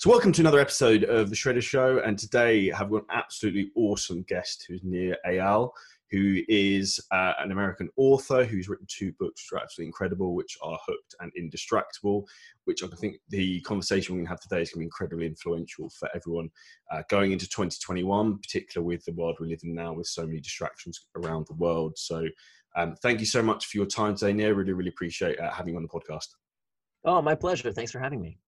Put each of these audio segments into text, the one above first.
So, welcome to another episode of The Shredder Show. And today I have an absolutely awesome guest who's Nir Eyal, who is uh, an American author who's written two books which are absolutely incredible, which are Hooked and Indistractable, which I think the conversation we're going to have today is going to be incredibly influential for everyone uh, going into 2021, particularly with the world we live in now with so many distractions around the world. So, um, thank you so much for your time today, Nir. Really, really appreciate uh, having you on the podcast. Oh, my pleasure. Thanks for having me.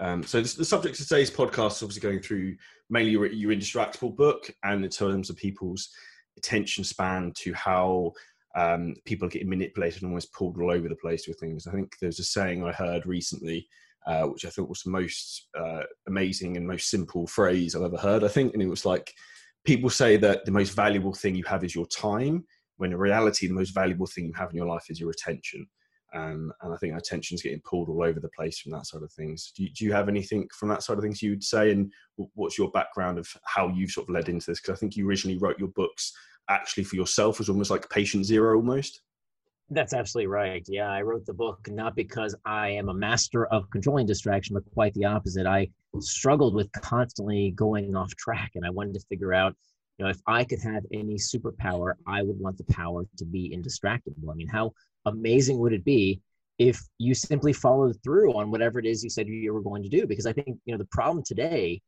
Um, so the, the, subject of today's podcast is obviously going through mainly your, your indistractable book and in terms of people's attention span to how um, people are getting manipulated and almost pulled all over the place with things. I think there's a saying I heard recently, uh, which I thought was the most uh, amazing and most simple phrase I've ever heard. I think, and it was like people say that the most valuable thing you have is your time, when in reality the most valuable thing you have in your life is your attention. Um, and I think attention's getting pulled all over the place from that side of things. Do you, do you have anything from that side of things you'd say? And what's your background of how you've sort of led into this? Because I think you originally wrote your books actually for yourself as almost like patient zero almost. That's absolutely right. Yeah, I wrote the book not because I am a master of controlling distraction, but quite the opposite. I struggled with constantly going off track, and I wanted to figure out, you know, if I could have any superpower, I would want the power to be indistractable. I mean, how amazing would it be if you simply followed through on whatever it is you said you were going to do? Because i think you know the problem today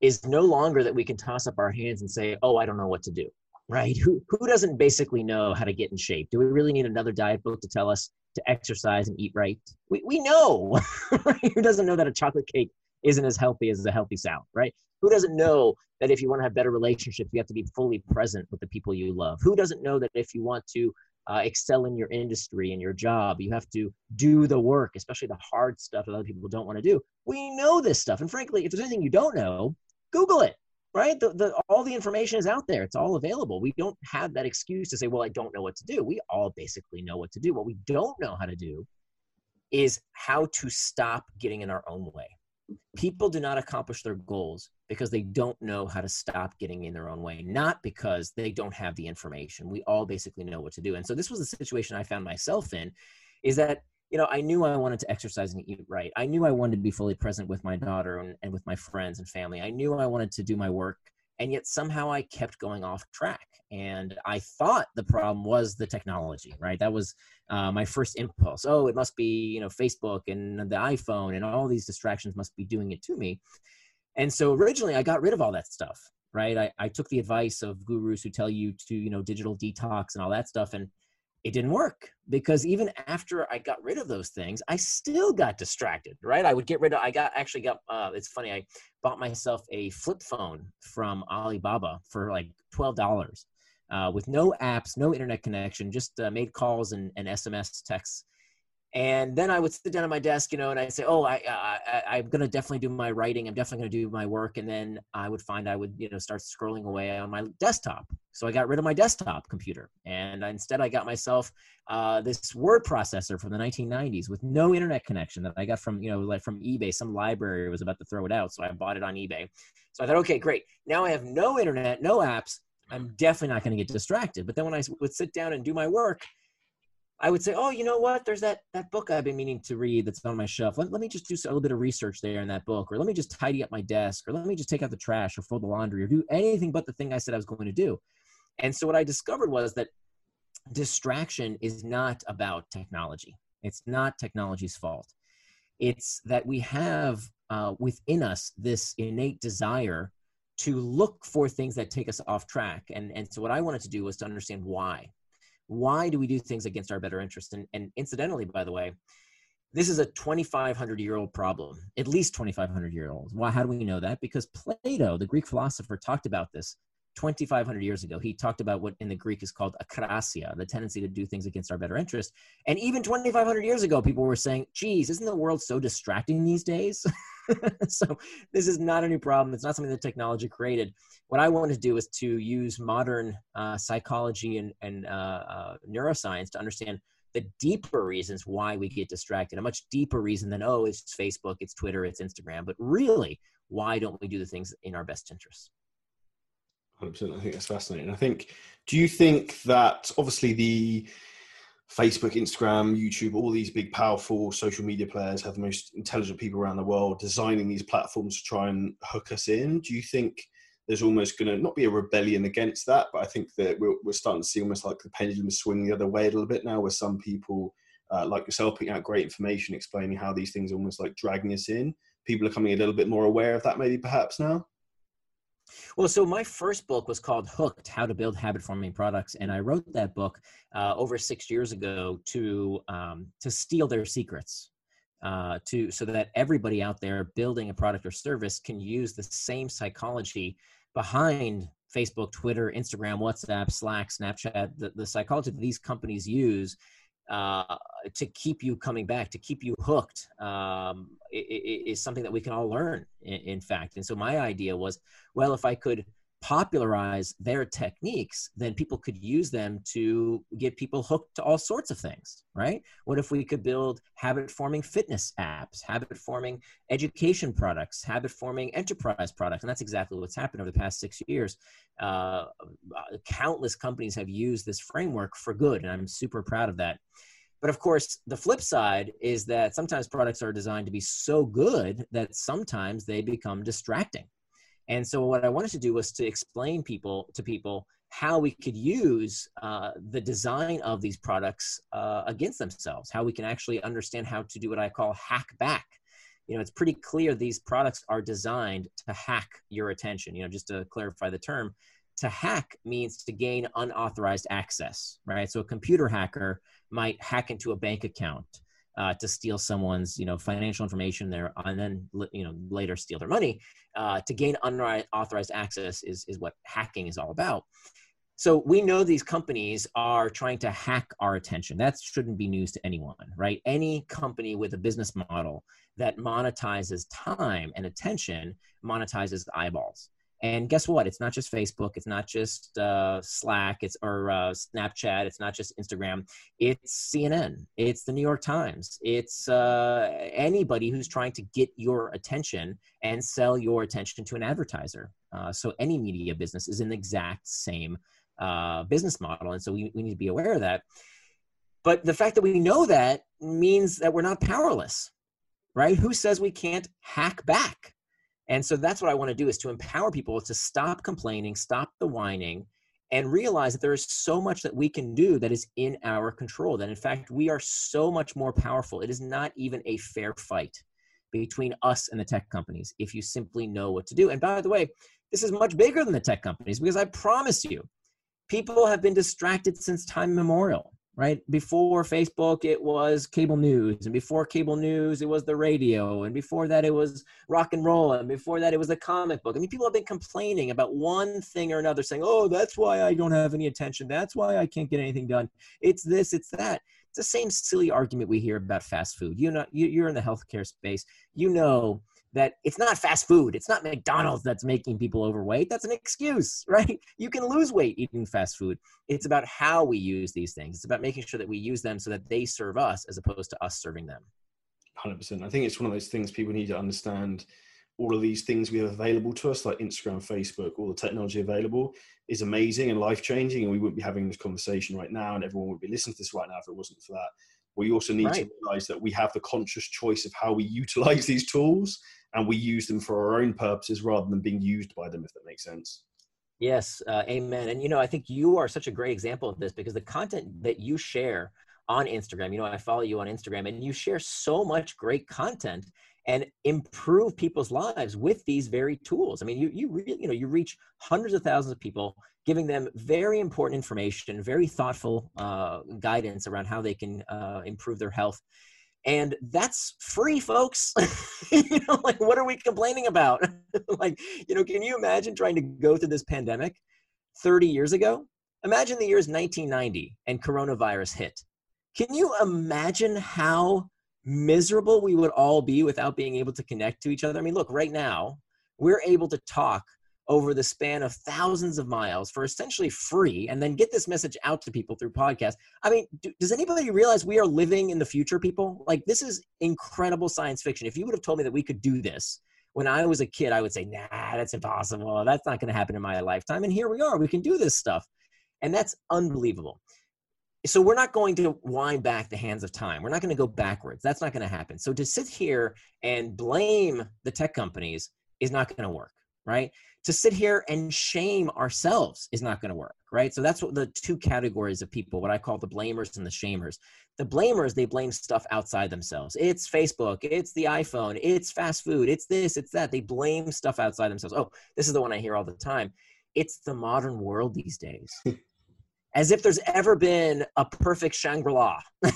is no longer that we can toss up our hands and say oh i don't know what to do right? Who, who doesn't basically know how to get in shape? Do we really need another diet book to tell us to exercise and eat right? We, we know who doesn't know that a chocolate cake isn't as healthy as a healthy salad right? Who doesn't know that if you want to have better relationships you have to be fully present with the people you love? Who doesn't know that if you want to uh, excel in your industry and your job. You have to do the work, especially the hard stuff that other people don't want to do. We know this stuff. And frankly, if there's anything you don't know, Google it, right? The, the, all the information is out there. It's all available. We don't have that excuse to say, well, I don't know what to do. We all basically know what to do. What we don't know how to do is how to stop getting in our own way. People do not accomplish their goals because they don't know how to stop getting in their own way, not because they don't have the information. We all basically know what to do. And so this was the situation I found myself in is that, you know, I knew I wanted to exercise and eat right. I knew I wanted to be fully present with my daughter and, and with my friends and family. I knew I wanted to do my work and yet somehow I kept going off track. And I thought the problem was the technology, right? That was uh, my first impulse. Oh, it must be you know Facebook and the iPhone and all these distractions must be doing it to me. And so originally I got rid of all that stuff, right? I, I took the advice of gurus who tell you to you know digital detox and all that stuff, and it didn't work because even after I got rid of those things, I still got distracted, right? I would get rid of, I got actually got, uh, it's funny, I bought myself a flip phone from Alibaba for like $12 uh, with no apps, no internet connection, just uh, made calls and, and SMS texts and then I would sit down at my desk, you know, and I'd say, "Oh, I, I, am going to definitely do my writing. I'm definitely going to do my work." And then I would find I would, you know, start scrolling away on my desktop. So I got rid of my desktop computer, and instead I got myself uh, this word processor from the 1990s with no internet connection that I got from, you know, like from eBay. Some library was about to throw it out, so I bought it on eBay. So I thought, okay, great. Now I have no internet, no apps. I'm definitely not going to get distracted. But then when I would sit down and do my work I would say, oh, you know what? There's that that book I've been meaning to read that's on my shelf. Let, let me just do a little bit of research there in that book, or let me just tidy up my desk, or let me just take out the trash, or fold the laundry, or do anything but the thing I said I was going to do. And so what I discovered was that distraction is not about technology. It's not technology's fault. It's that we have uh, within us this innate desire to look for things that take us off track. And, and so what I wanted to do was to understand why why do we do things against our better interest? And, and incidentally, by the way, this is a 2,500 year old problem, at least 2,500 year old. Why? How do we know that? Because Plato, the Greek philosopher, talked about this 2,500 years ago. He talked about what in the Greek is called akrasia, the tendency to do things against our better interest. And even 2,500 years ago, people were saying, geez, isn't the world so distracting these days? so this is not a new problem. It's not something that technology created. What I want to do is to use modern uh, psychology and, and uh, uh, neuroscience to understand the deeper reasons why we get distracted. A much deeper reason than oh, it's Facebook, it's Twitter, it's Instagram. But really, why don't we do the things in our best interests? 100%. I think that's fascinating. I think, do you think that obviously the Facebook, Instagram, YouTube, all these big, powerful social media players have the most intelligent people around the world designing these platforms to try and hook us in. Do you think there's almost going to not be a rebellion against that, but I think that we're, we're starting to see almost like the pendulum swing the other way a little bit now, where some people uh, like yourself putting out great information explaining how these things are almost like dragging us in. People are coming a little bit more aware of that, maybe perhaps now. Well, so my first book was called Hooked How to Build Habit Forming Products. And I wrote that book uh, over six years ago to, um, to steal their secrets. Uh, to so that everybody out there building a product or service can use the same psychology behind Facebook, Twitter, Instagram, WhatsApp, Slack, Snapchat, the, the psychology that these companies use uh, to keep you coming back, to keep you hooked, um, is something that we can all learn, in, in, fact. And so my idea was, well, if I could popularize their techniques, then people could use them to get people hooked to all sorts of things, right? What if we could build habit forming fitness apps, habit forming education products, habit forming enterprise products? And that's exactly what's happened over the past six years. Uh, countless companies have used this framework for good, and I'm super proud of that. But of course, the flip side is that sometimes products are designed to be so good that sometimes they become distracting and so what I wanted to do was to explain people to people how we could use uh, the design of these products uh, against themselves, how we can actually understand how to do what I call hack back. You know, it's pretty clear these products are designed to hack your attention. You know, just to clarify the term, to hack means to gain unauthorized access, right? So a computer hacker might hack into a bank account uh, to steal someone's you know financial information there and then you know later steal their money uh, to gain unauthorized access is is what hacking is all about. So we know these companies are trying to hack our attention. That shouldn't be news to anyone right? Any company with a business model that monetizes time and attention monetizes eyeballs and guess what? It's not just Facebook. It's not just uh, Slack. It's or uh, Snapchat. It's not just Instagram. It's CNN. It's the New York Times. It's uh, anybody who's trying to get your attention and sell your attention to an advertiser. Uh, so any media business is an exact same uh, business model, and so we, we need to be aware of that. But the fact that we know that means that we're not powerless, right? Who says we can't hack back? And so that's what I want to do is to empower people to stop complaining, stop the whining, and realize that there is so much that we can do that is in our control. That in fact, we are so much more powerful. It is not even a fair fight between us and the tech companies if you simply know what to do. And by the way, this is much bigger than the tech companies because I promise you, people have been distracted since time immemorial right? Before Facebook, it was cable news, and before cable news, it was the radio, and before that, it was rock and roll, and before that, it was a comic book. I mean, people have been complaining about one thing or another, saying, "Oh, that's why I don't have any attention. That's why I can't get anything done. It's this, it's that." It's the same silly argument we hear about fast food. You know, you're in the healthcare space. You know that it's not fast food. It's not McDonald's that's making people overweight. That's an excuse, right? You can lose weight eating fast food. It's about how we use these things. It's about making sure that we use them so that they serve us as opposed to us serving them. 100%. I think it's one of those things people need to understand all of these things we have available to us, like Instagram, Facebook, all the technology available is amazing and life changing. And we wouldn't be having this conversation right now, and everyone would be listening to this right now if it wasn't for that. We also need right. to realize that we have the conscious choice of how we utilize these tools and we use them for our own purposes rather than being used by them, if that makes sense. Yes, uh, amen. And you know, I think you are such a great example of this because the content that you share on Instagram, you know, I follow you on Instagram and you share so much great content and improve people's lives with these very tools. I mean, you you really, you know, you reach hundreds of thousands of people, giving them very important information, very thoughtful uh, guidance around how they can uh, improve their health. And that's free folks. You know like what are we complaining about? Like you know can you imagine trying to go through this pandemic 30 years ago? Imagine the years 1990 and coronavirus hit. Can you imagine how miserable we would all be without being able to connect to each other i mean look right now we're able to talk over the span of thousands of miles for essentially free and then get this message out to people through podcasts. I mean, do, does anybody realize we are living in the future, people? Like, this is incredible science fiction. If you would have told me that we could do this when I was a kid, I would say, nah, that's impossible. That's not going to happen in my lifetime. And here we are. We can do this stuff. And that's unbelievable. So we're not going to wind back the hands of time. We're not going to go backwards. That's not going to happen. So to sit here and blame the tech companies is not going to work, right? To sit here and shame ourselves is not going to work, right? So that's what the two categories of people, what I call the blamers and the shamers. The blamers, they blame stuff outside themselves. It's Facebook, it's the iPhone, it's fast food, it's this, it's that. They blame stuff outside themselves. Oh, this is the one I hear all the time. It's the modern world these days. As if there's ever been a perfect Shangri La.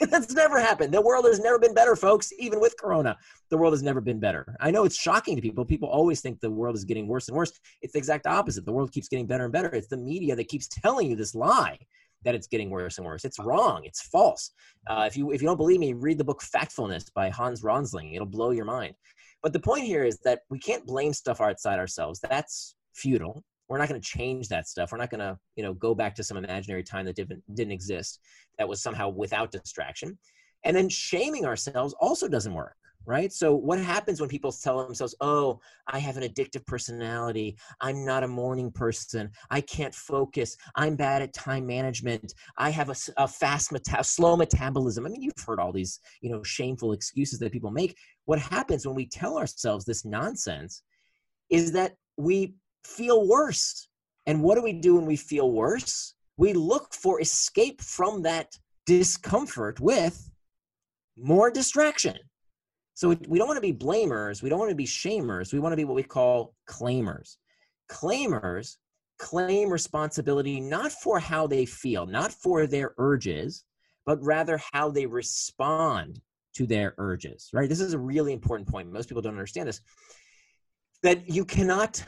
That's never happened. The world has never been better, folks. Even with Corona, the world has never been better. I know it's shocking to people. People always think the world is getting worse and worse. It's the exact opposite. The world keeps getting better and better. It's the media that keeps telling you this lie that it's getting worse and worse. It's wrong. It's false. Uh, if you if you don't believe me, read the book Factfulness by Hans Rosling. It'll blow your mind. But the point here is that we can't blame stuff outside ourselves. That's futile. We're not going to change that stuff. We're not going to you know go back to some imaginary time that didn't didn't exist. That was somehow without distraction. And then shaming ourselves also doesn't work right? So what happens when people tell themselves, "Oh, I have an addictive personality. I'm not a morning person. I can't focus. I'm bad at time management. I have a, a fast meta- slow metabolism." I mean, you've heard all these, you know, shameful excuses that people make. What happens when we tell ourselves this nonsense is that we feel worse. And what do we do when we feel worse? We look for escape from that discomfort with more distraction so we don't want to be blamers. We don't want to be shamers. We want to be what we call claimers. Claimers claim responsibility not for how they feel, not for their urges, but rather how they respond to their urges, right? This is a really important point. Most people don't understand this. That you cannot,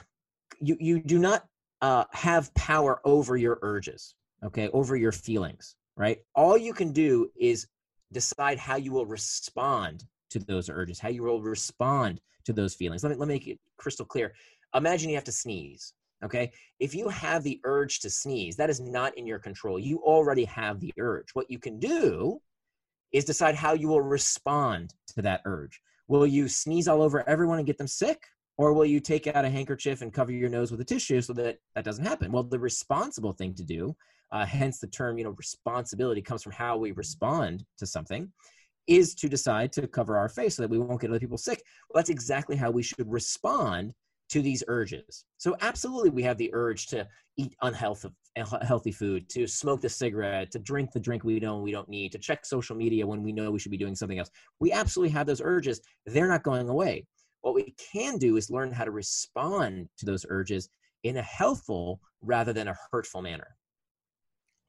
you, you do not uh, have power over your urges, okay, over your feelings, right? All you can do is decide how you will respond to those urges, how you will respond to those feelings. Let me, let me make it crystal clear. Imagine you have to sneeze. Okay. If you have the urge to sneeze, that is not in your control. You already have the urge. What you can do is decide how you will respond to that urge. Will you sneeze all over everyone and get them sick? Or will you take out a handkerchief and cover your nose with a tissue so that that doesn't happen? Well, the responsible thing to do, uh, hence the term, you know, responsibility comes from how we respond to something, is to decide to cover our face so that we won't get other people sick. Well, that's exactly how we should respond to these urges. So absolutely we have the urge to eat unhealthy healthy food, to smoke the cigarette, to drink the drink we know we don't need, to check social media when we know we should be doing something else. We absolutely have those urges. They're not going away. What we can do is learn how to respond to those urges in a helpful rather than a hurtful manner.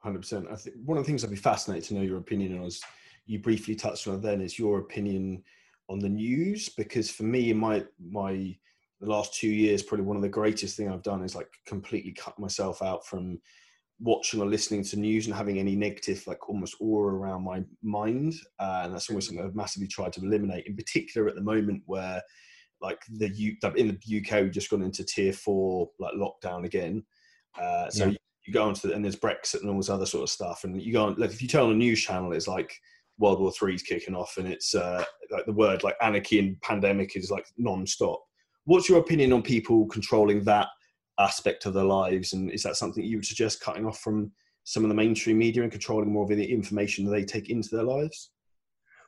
100%. I think one of the things I'd be fascinated to know your opinion on is you briefly touched on then is your opinion on the news because for me in my my the last two years probably one of the greatest thing i've done is like completely cut myself out from watching or listening to news and having any negative like almost aura around my mind uh, and that's always something i've massively tried to eliminate in particular at the moment where like the U, in the uk we've just gone into tier four like lockdown again uh, so yeah. you, you, go onto the, and there's brexit and all this other sort of stuff and you go on like if you turn on a news channel it's like World War Three is kicking off, and it's uh, like the word like anarchy and pandemic is like non-stop. What's your opinion on people controlling that aspect of their lives, and is that something you would suggest cutting off from some of the mainstream media and controlling more of the information that they take into their lives?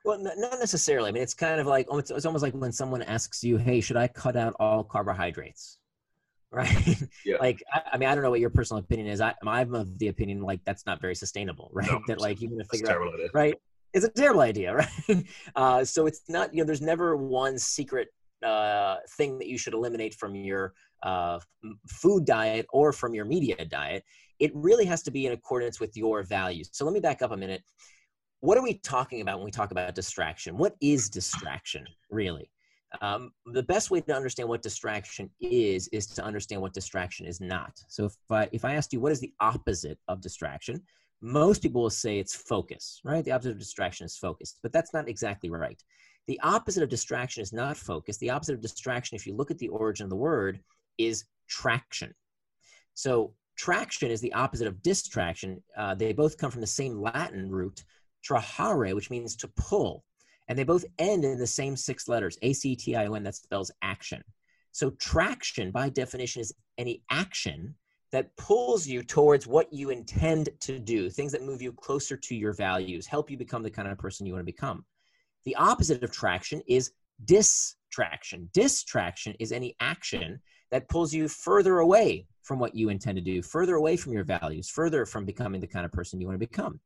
Well, not necessarily. I mean, it's kind of like it's, it's almost like when someone asks you, "Hey, should I cut out all carbohydrates?" right? Yeah. like, I, I, mean, I don't know what your personal opinion is. I, I'm of the opinion like that's not very sustainable, right? No, that like you're gonna figure out, idea. right? it's a terrible idea, right? Uh, so it's not, you know, there's never one secret uh, thing that you should eliminate from your uh, food diet or from your media diet. It really has to be in accordance with your values. So let me back up a minute. What are we talking about when we talk about distraction? What is distraction, really? Um, the best way to understand what distraction is is to understand what distraction is not. So if I if I asked you what is the opposite of distraction, most people will say it's focus, right? The opposite of distraction is focus, but that's not exactly right. The opposite of distraction is not focus. The opposite of distraction, if you look at the origin of the word, is traction. So traction is the opposite of distraction. Uh, they both come from the same Latin root, trahere, which means to pull. And they both end in the same six letters, A C T I O N, that spells action. So traction, by definition, is any action that pulls you towards what you intend to do, things that move you closer to your values, help you become the kind of person you want to become. The opposite of traction is distraction. Distraction is any action that pulls you further away from what you intend to do, further away from your values, further from becoming the kind of person you want to become.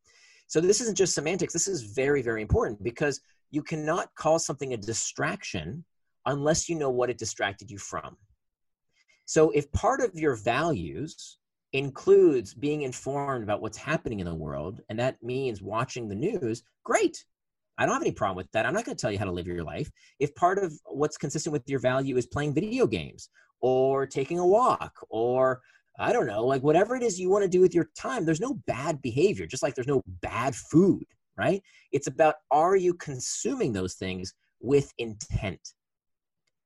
So this isn't just semantics. This is very, very important because you cannot call something a distraction unless you know what it distracted you from. So if part of your values includes being informed about what's happening in the world, and that means watching the news, great. I don't have any problem with that. I'm not going to tell you how to live your life. If part of what's consistent with your value is playing video games or taking a walk or I don't know, like whatever it is you want to do with your time, there's no bad behavior, just like there's no bad food, right? It's about are you consuming those things with intent?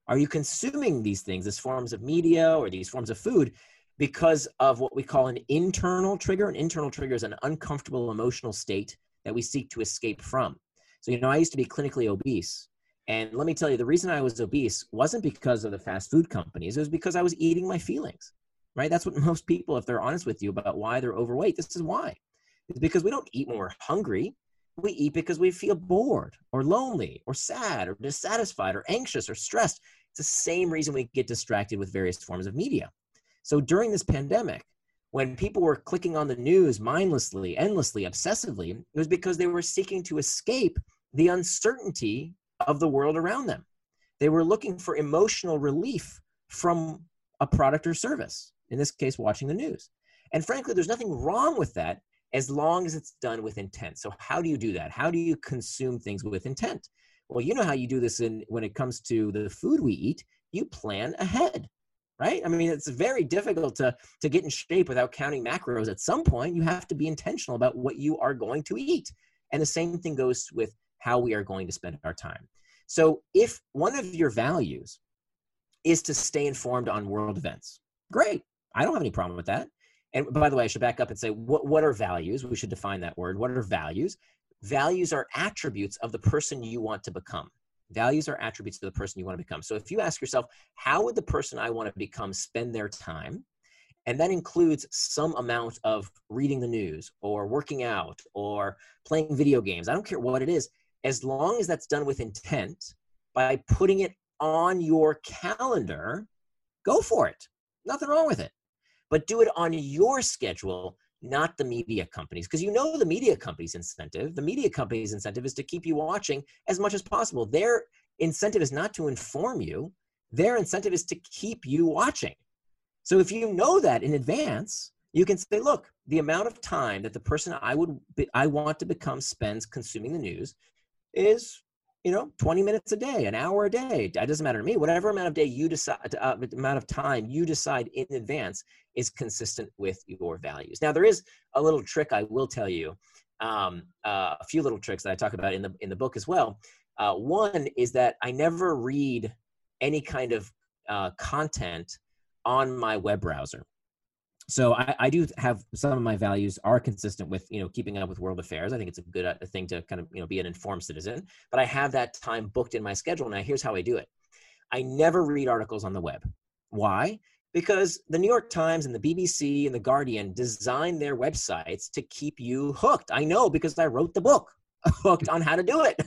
Are you consuming these things these forms of media or these forms of food because of what we call an internal trigger? An internal trigger is an uncomfortable emotional state that we seek to escape from. So, you know, I used to be clinically obese. And let me tell you, the reason I was obese wasn't because of the fast food companies, it was because I was eating my feelings, right? That's what most people, if they're honest with you about why they're overweight, this is why. It's because we don't eat when we're hungry. We eat because we feel bored or lonely or sad or dissatisfied or anxious or stressed. It's the same reason we get distracted with various forms of media. So during this pandemic, when people were clicking on the news mindlessly, endlessly, obsessively, it was because they were seeking to escape the uncertainty of the world around them. They were looking for emotional relief from a product or service, in this case, watching the news. And frankly, there's nothing wrong with that as long as it's done with intent. So, how do you do that? How do you consume things with intent? Well, you know how you do this in when it comes to the food we eat. You plan ahead, right? I mean, it's very difficult to to get in shape without counting macros. At some point, you have to be intentional about what you are going to eat, and the same thing goes with how we are going to spend our time. So, if one of your values is to stay informed on world events, great. I don't have any problem with that. And by the way, I should back up and say, what, what are values? We should define that word. What are values? Values are attributes of the person you want to become. Values are attributes of the person you want to become. So if you ask yourself, how would the person I want to become spend their time? And that includes some amount of reading the news or working out or playing video games. I don't care what it is, as long as that's done with intent by putting it on your calendar, go for it. Nothing wrong with it. But do it on your schedule not the media companies because you know the media company's incentive the media company's incentive is to keep you watching as much as possible their incentive is not to inform you their incentive is to keep you watching so if you know that in advance you can say look the amount of time that the person i would be, i want to become spends consuming the news is you know 20 minutes a day an hour a day it doesn't matter to me. Whatever amount of day you decide uh, amount of time you decide in advance is consistent with your values. Now there is a little trick i will tell you um, uh, a few little tricks that i talk about in the in the book as well. Uh, one is that i never read any kind of uh, content on my web browser so I, I, do have some of my values are consistent with you know keeping up with world affairs. I think it's a good uh, thing to kind of you know be an informed citizen. But I have that time booked in my schedule. Now here's how I do it. I never read articles on the web. Why? Because the New York Times and the BBC and the Guardian design their websites to keep you hooked. I know because I wrote the book hooked on how to do it.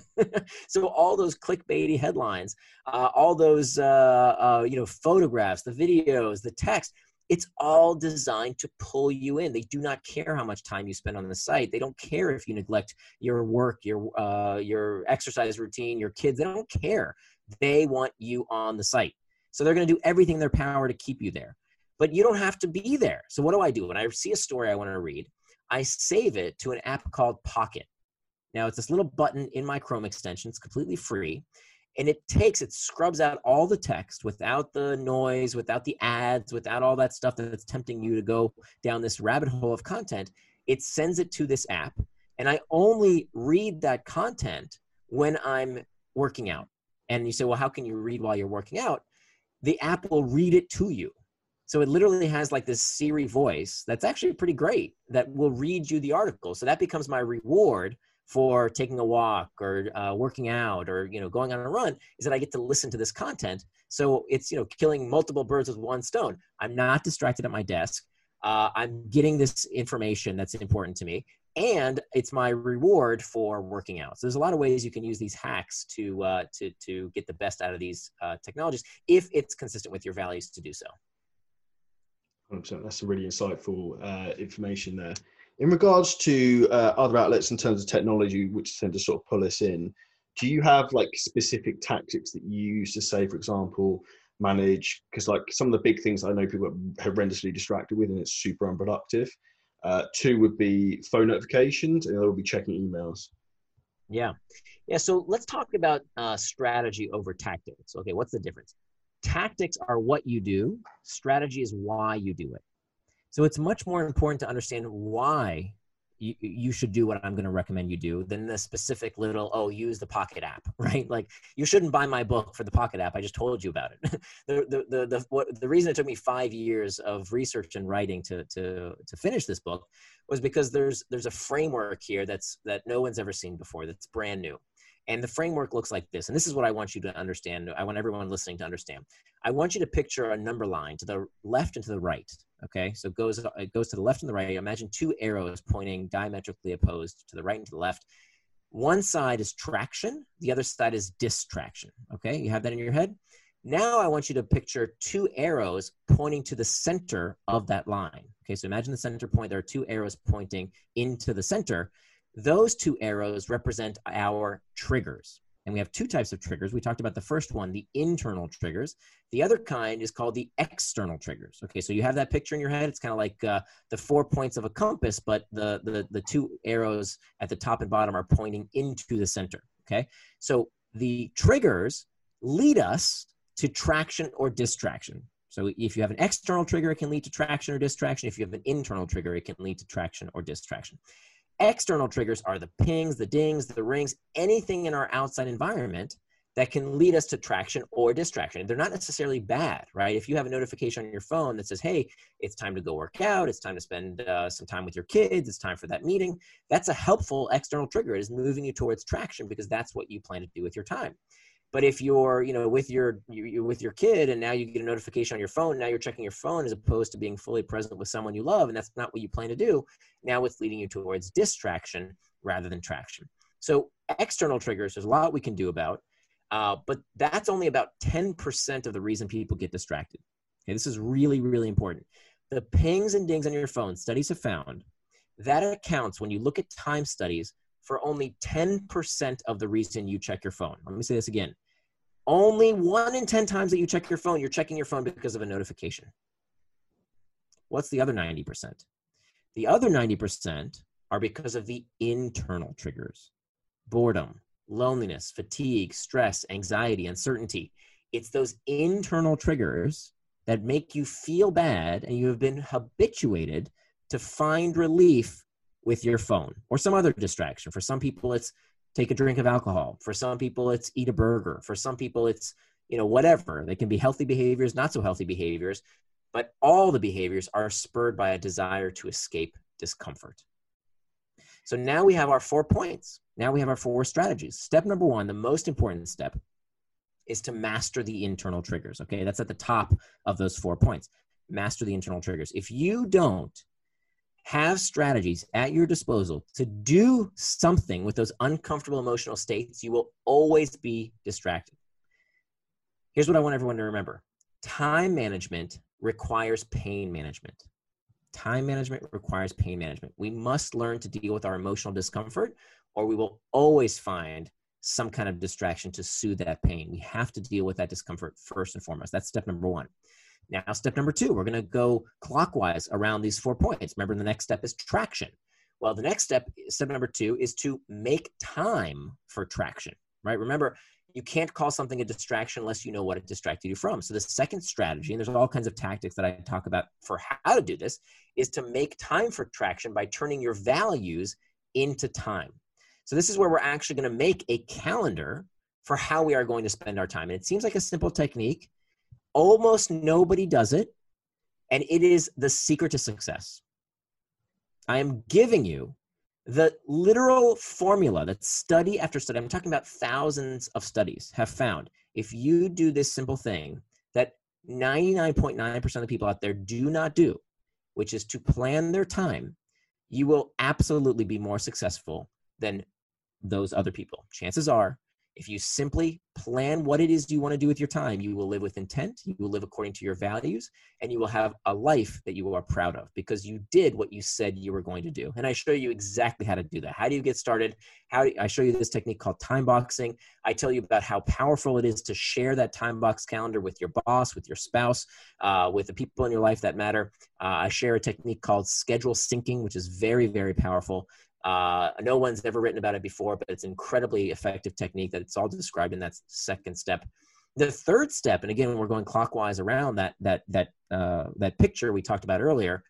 so all those clickbaity headlines, uh, all those uh, uh, you know photographs, the videos, the text it's all designed to pull you in. They do not care how much time you spend on the site. They don't care if you neglect your work, your uh, your exercise routine, your kids. They don't care. They want you on the site. So they're going to do everything in their power to keep you there. But you don't have to be there. So what do I do when I see a story I want to read? I save it to an app called Pocket. Now it's this little button in my Chrome extension. It's completely free and it takes it scrubs out all the text without the noise without the ads without all that stuff that's tempting you to go down this rabbit hole of content. It sends it to this app and i only read that content when i'm working out. And you say well how can you read while you're working out? The app will read it to you. So it literally has like this siri voice that's actually pretty great that will read you the article. So that becomes my reward for taking a walk or uh, working out or you know going on a run is that i get to listen to this content so it's you know killing multiple birds with one stone i'm not distracted at my desk uh, I'm getting this information that's important to me, and it's my reward for working out. So there's a lot of ways you can use these hacks to uh, to to get the best out of these uh, technologies if it's consistent with your values to do so. 100%. That's some really insightful uh, information there. In regards to uh, other outlets in terms of technology, which tend to sort of pull us in, do you have like specific tactics that you use to say, for example, manage? Because like some of the big things I know people are horrendously distracted with, and it's super unproductive. Uh, two would be phone notifications, and they'll be checking emails. Yeah, yeah. So let's talk about uh, strategy over tactics. Okay, what's the difference? Tactics are what you do. Strategy is why you do it. So it's much more important to understand why you, you should do what I'm going to recommend you do than the specific little, oh, use the Pocket app, right? Like you shouldn't buy my book for the Pocket app. I just told you about it. the, the, the, the, what, the reason it took me five years of research and writing to, to, to finish this book was because there's, there's a framework here that's, that no one's ever seen before that's brand new. And the framework looks like this. And this is what I want you to understand. I want everyone listening to understand. I want you to picture a number line to the left and to the right. Okay, so it goes it goes to the left and the right. Imagine two arrows pointing diametrically opposed to the right and to the left. One side is traction, the other side is distraction. Okay, you have that in your head. Now I want you to picture two arrows pointing to the center of that line. Okay, so imagine the center point. There are two arrows pointing into the center. Those two arrows represent our triggers. And we have two types of triggers. We talked about the first one, the internal triggers. The other kind is called the external triggers. Okay, so you have that picture in your head. It's kind of like uh, the four points of a compass, but the, the, the two arrows at the top and bottom are pointing into the center. Okay, so the triggers lead us to traction or distraction. So if you have an external trigger, it can lead to traction or distraction. If you have an internal trigger, it can lead to traction or distraction. External triggers are the pings, the dings, the rings, anything in our outside environment that can lead us to traction or distraction. They're not necessarily bad, right? If you have a notification on your phone that says, hey, it's time to go work out, it's time to spend uh, some time with your kids, it's time for that meeting, that's a helpful external trigger. It is moving you towards traction because that's what you plan to do with your time. But if you're, you know, with your you, you with your kid, and now you get a notification on your phone, now you're checking your phone as opposed to being fully present with someone you love, and that's not what you plan to do. Now it's leading you towards distraction rather than traction. So external triggers, there's a lot we can do about, uh, but that's only about 10% of the reason people get distracted. Okay, this is really really important. The pings and dings on your phone, studies have found that accounts when you look at time studies for only 10% of the reason you check your phone. Let me say this again. Only one in 10 times that you check your phone, you're checking your phone because of a notification. What's the other 90%? The other 90% are because of the internal triggers boredom, loneliness, fatigue, stress, anxiety, uncertainty. It's those internal triggers that make you feel bad and you have been habituated to find relief with your phone or some other distraction. For some people, it's take a drink of alcohol. For some people, it's eat a burger. For some people, it's, you know, whatever. They can be healthy behaviors, not so healthy behaviors, but all the behaviors are spurred by a desire to escape discomfort. So now we have our four points. Now we have our four strategies. Step number one, the most important step, is to master the internal triggers. Okay, that's at the top of those four points. Master the internal triggers. If you don't have strategies at your disposal to do something with those uncomfortable emotional states, you will always be distracted. Here's what I want everyone to remember time management requires pain management. Time management requires pain management. We must learn to deal with our emotional discomfort, or we will always find some kind of distraction to soothe that pain. We have to deal with that discomfort first and foremost. That's step number one. Now, step number two, we're going to go clockwise around these four points. Remember, the next step is traction. Well, the next step, step number two, is to make time for traction, right? Remember, you can't call something a distraction unless you know what it distracted you from. So, the second strategy, and there's all kinds of tactics that I talk about for how to do this, is to make time for traction by turning your values into time. So, this is where we're actually going to make a calendar for how we are going to spend our time. And it seems like a simple technique, Almost nobody does it, and it is the secret to success. I am giving you the literal formula that study after study, I'm talking about thousands of studies, have found if you do this simple thing that 99.9% of the people out there do not do, which is to plan their time, you will absolutely be more successful than those other people. Chances are if you simply plan what it is you want to do with your time, you will live with intent, you will live according to your values, and you will have a life that you are proud of because you did what you said you were going to do. And I show you exactly how to do that. How do you get started? How do, I show you this technique called time boxing. I tell you about how powerful it is to share that time box calendar with your boss, with your spouse, uh, with the people in your life that matter. Uh, I share a technique called schedule syncing, which is very, very powerful. Uh, no one's ever written about it before, but it's incredibly effective technique that it's all described in that second step. The third step, and again, we're going clockwise around that that that uh, that picture we talked about earlier: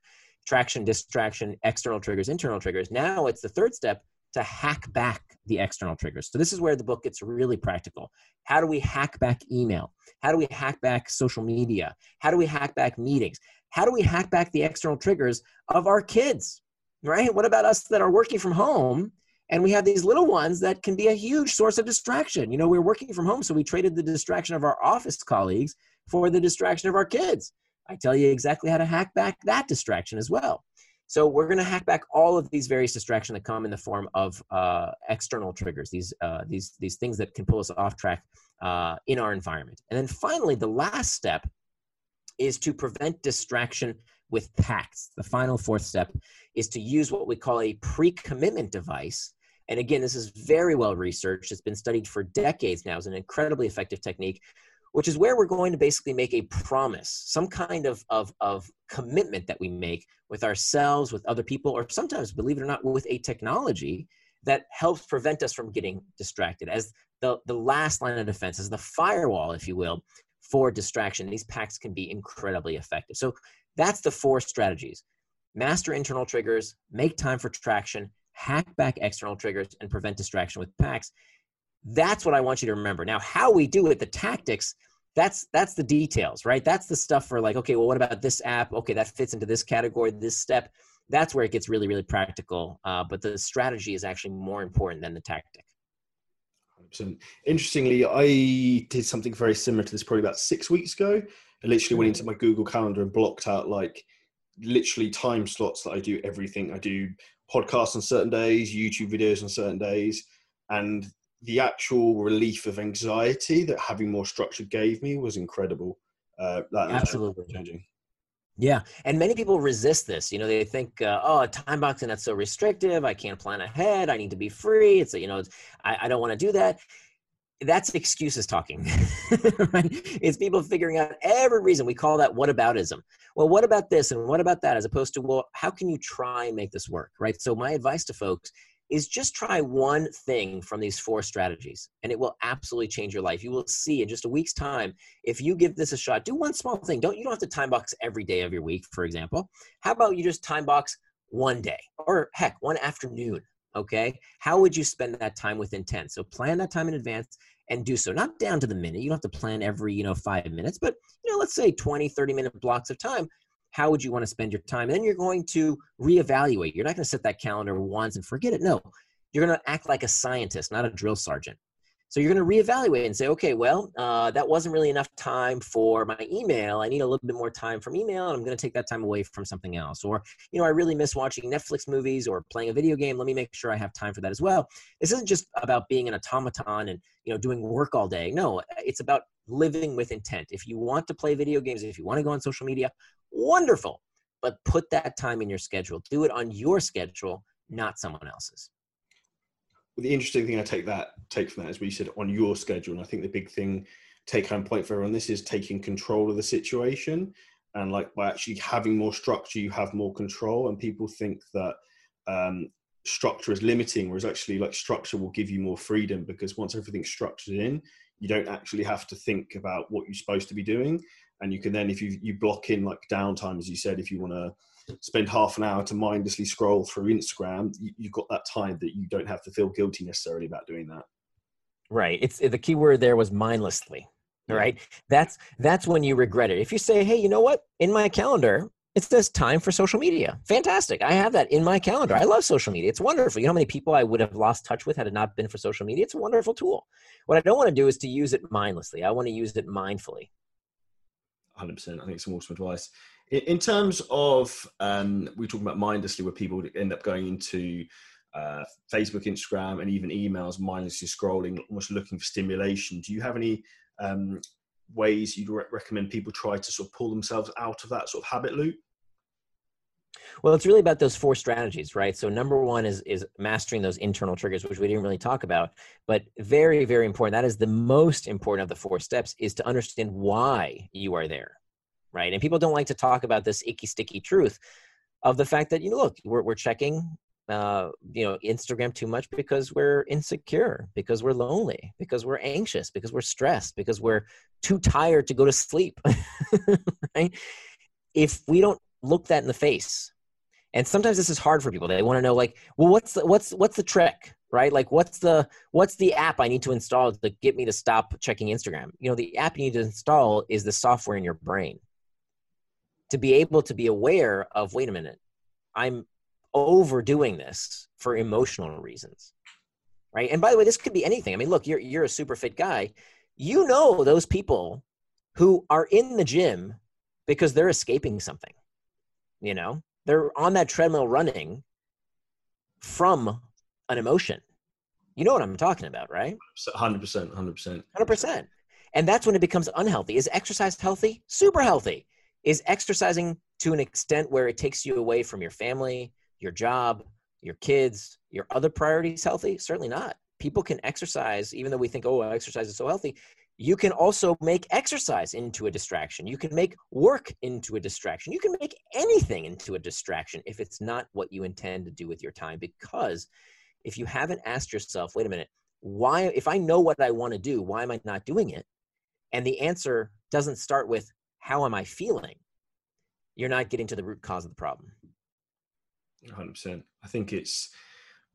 traction, distraction, external triggers, internal triggers. Now it's the third step to hack back the external triggers. So this is where the book gets really practical. How do we hack back email? How do we hack back social media? How do we hack back meetings? How do we hack back the external triggers of our kids? Right? What about us that are working from home and we have these little ones that can be a huge source of distraction? You know, we're working from home, so we traded the distraction of our office colleagues for the distraction of our kids. I tell you exactly how to hack back that distraction as well. So we're going to hack back all of these various distractions that come in the form of uh, external triggers, these uh, these these things that can pull us off track uh, in our environment. And then finally, the last step is to prevent distraction with pacts. The final fourth step is to use what we call a pre commitment device. And again, this is very well researched. It's been studied for decades now as an incredibly effective technique, which is where we're going to basically make a promise, some kind of, of, of commitment that we make with ourselves, with other people, or sometimes, believe it or not, with a technology that helps prevent us from getting distracted as the, the last line of defense, as the firewall, if you will, for distraction. These pacts can be incredibly effective. So that's the four strategies master internal triggers, make time for traction, hack back external triggers, and prevent distraction with pacts. That's what I want you to remember. Now, how we do it, the tactics, that's that's the details, right? That's the stuff for like, okay, well, what about this app? Okay, that fits into this category, this step. That's where it gets really, really practical. Uh, but the strategy is actually more important than the tactic. And interestingly, I did something very similar to this probably about six weeks ago. I literally went into my Google Calendar and blocked out like literally time slots that I do everything. I do podcasts on certain days, YouTube videos on certain days, and the actual relief of anxiety that having more structure gave me was incredible. Uh, that Absolutely changing. Yeah, and many people resist this. You know, they think, uh, "Oh, time boxing that's so restrictive. I can't plan ahead. I need to be free." It's you know, I, I don't want to do that that's excuses talking right it's people figuring out every reason we call that whataboutism well what about this and what about that as opposed to well how can you try and make this work right so my advice to folks is just try one thing from these four strategies and it will absolutely change your life. You will see in just a week's time if you give this a shot do one small thing. Don't you don't have to time box every day of your week for example. How about you just time box one day or heck one afternoon okay? How would you spend that time with intent so plan that time in advance and do so. Not down to the minute. You don't have to plan every you know five minutes but you know let's say 20 30 minute blocks of time how would you want to spend your time and then you're going to reevaluate you're not going to set that calendar once and forget it no you're going to act like a scientist not a drill sergeant so you're going to reevaluate and say, okay, well, uh, that wasn't really enough time for my email. I need a little bit more time from email, and I'm going to take that time away from something else. Or, you know, I really miss watching Netflix movies or playing a video game. Let me make sure I have time for that as well. This isn't just about being an automaton and you know doing work all day. No, it's about living with intent. If you want to play video games, if you want to go on social media, wonderful. But put that time in your schedule. Do it on your schedule, not someone else's Well, the interesting thing I take that take from that is we said on your schedule, and I think the big thing take home point for everyone this is taking control of the situation, and like by actually having more structure, you have more control, and people think that um, structure is limiting, whereas actually like structure will give you more freedom because once everything's structured in, you don't actually have to think about what you're supposed to be doing, and you can then if you you block in like downtime as you said if you want to spend half an hour to mindlessly scroll through Instagram, you, have got that time that you don't have to feel guilty necessarily about doing that. Right. It's the key word there was mindlessly. Right. That's that's when you regret it. If you say, "Hey, you know what? In my calendar, it says time for social media. Fantastic. I have that in my calendar. I love social media. It's wonderful. You know how many people I would have lost touch with had it not been for social media? It's a wonderful tool. What I don't want to do is to use it mindlessly. I want to use it mindfully. 100%. I think it's some awesome advice. In, terms of, um, we are talking about mindlessly, where people end up going into uh, Facebook, Instagram, and even emails, mindlessly scrolling, almost looking for stimulation. Do you have any um, ways you'd re- recommend people try to sort of pull themselves out of that sort of habit loop? Well, it's really about those four strategies, right? So number one is is mastering those internal triggers, which we didn't really talk about, but very, very important. That is the most important of the four steps is to understand why you are there, right? And people don't like to talk about this icky, sticky truth of the fact that you know, look, we're we're checking uh, you know instagram too much because we're insecure because we're lonely because we're anxious because we're stressed because we're too tired to go to sleep right? If we don't look that in the face and sometimes this is hard for people. They want to know like well what's the what's what's the trick? Right? Like what's the what's the app i need to install to get me to stop checking instagram? You know the app you need to install is the software in your brain to be able to be aware of wait a minute. I'm overdoing this for emotional reasons right? And by the way this could be anything. I mean look you're you're a super fit guy. You know those people who are in the gym because they're escaping something you know? They're on that treadmill running from an emotion. You know what i'm talking about right? 100% 100% 100% and that's when it becomes unhealthy. Is exercise healthy? Super healthy. Is exercising to an extent where it takes you away from your family your job, your kids, your other priorities healthy? Certainly not. People can exercise, even though we think, oh, exercise is so healthy. You can also make exercise into a distraction. You can make work into a distraction. You can make anything into a distraction if it's not what you intend to do with your time. Because if you haven't asked yourself, wait a minute, why, if I know what I want to do, why am I not doing it? And the answer doesn't start with, how am I feeling? You're not getting to the root cause of the problem. 100%. I think it's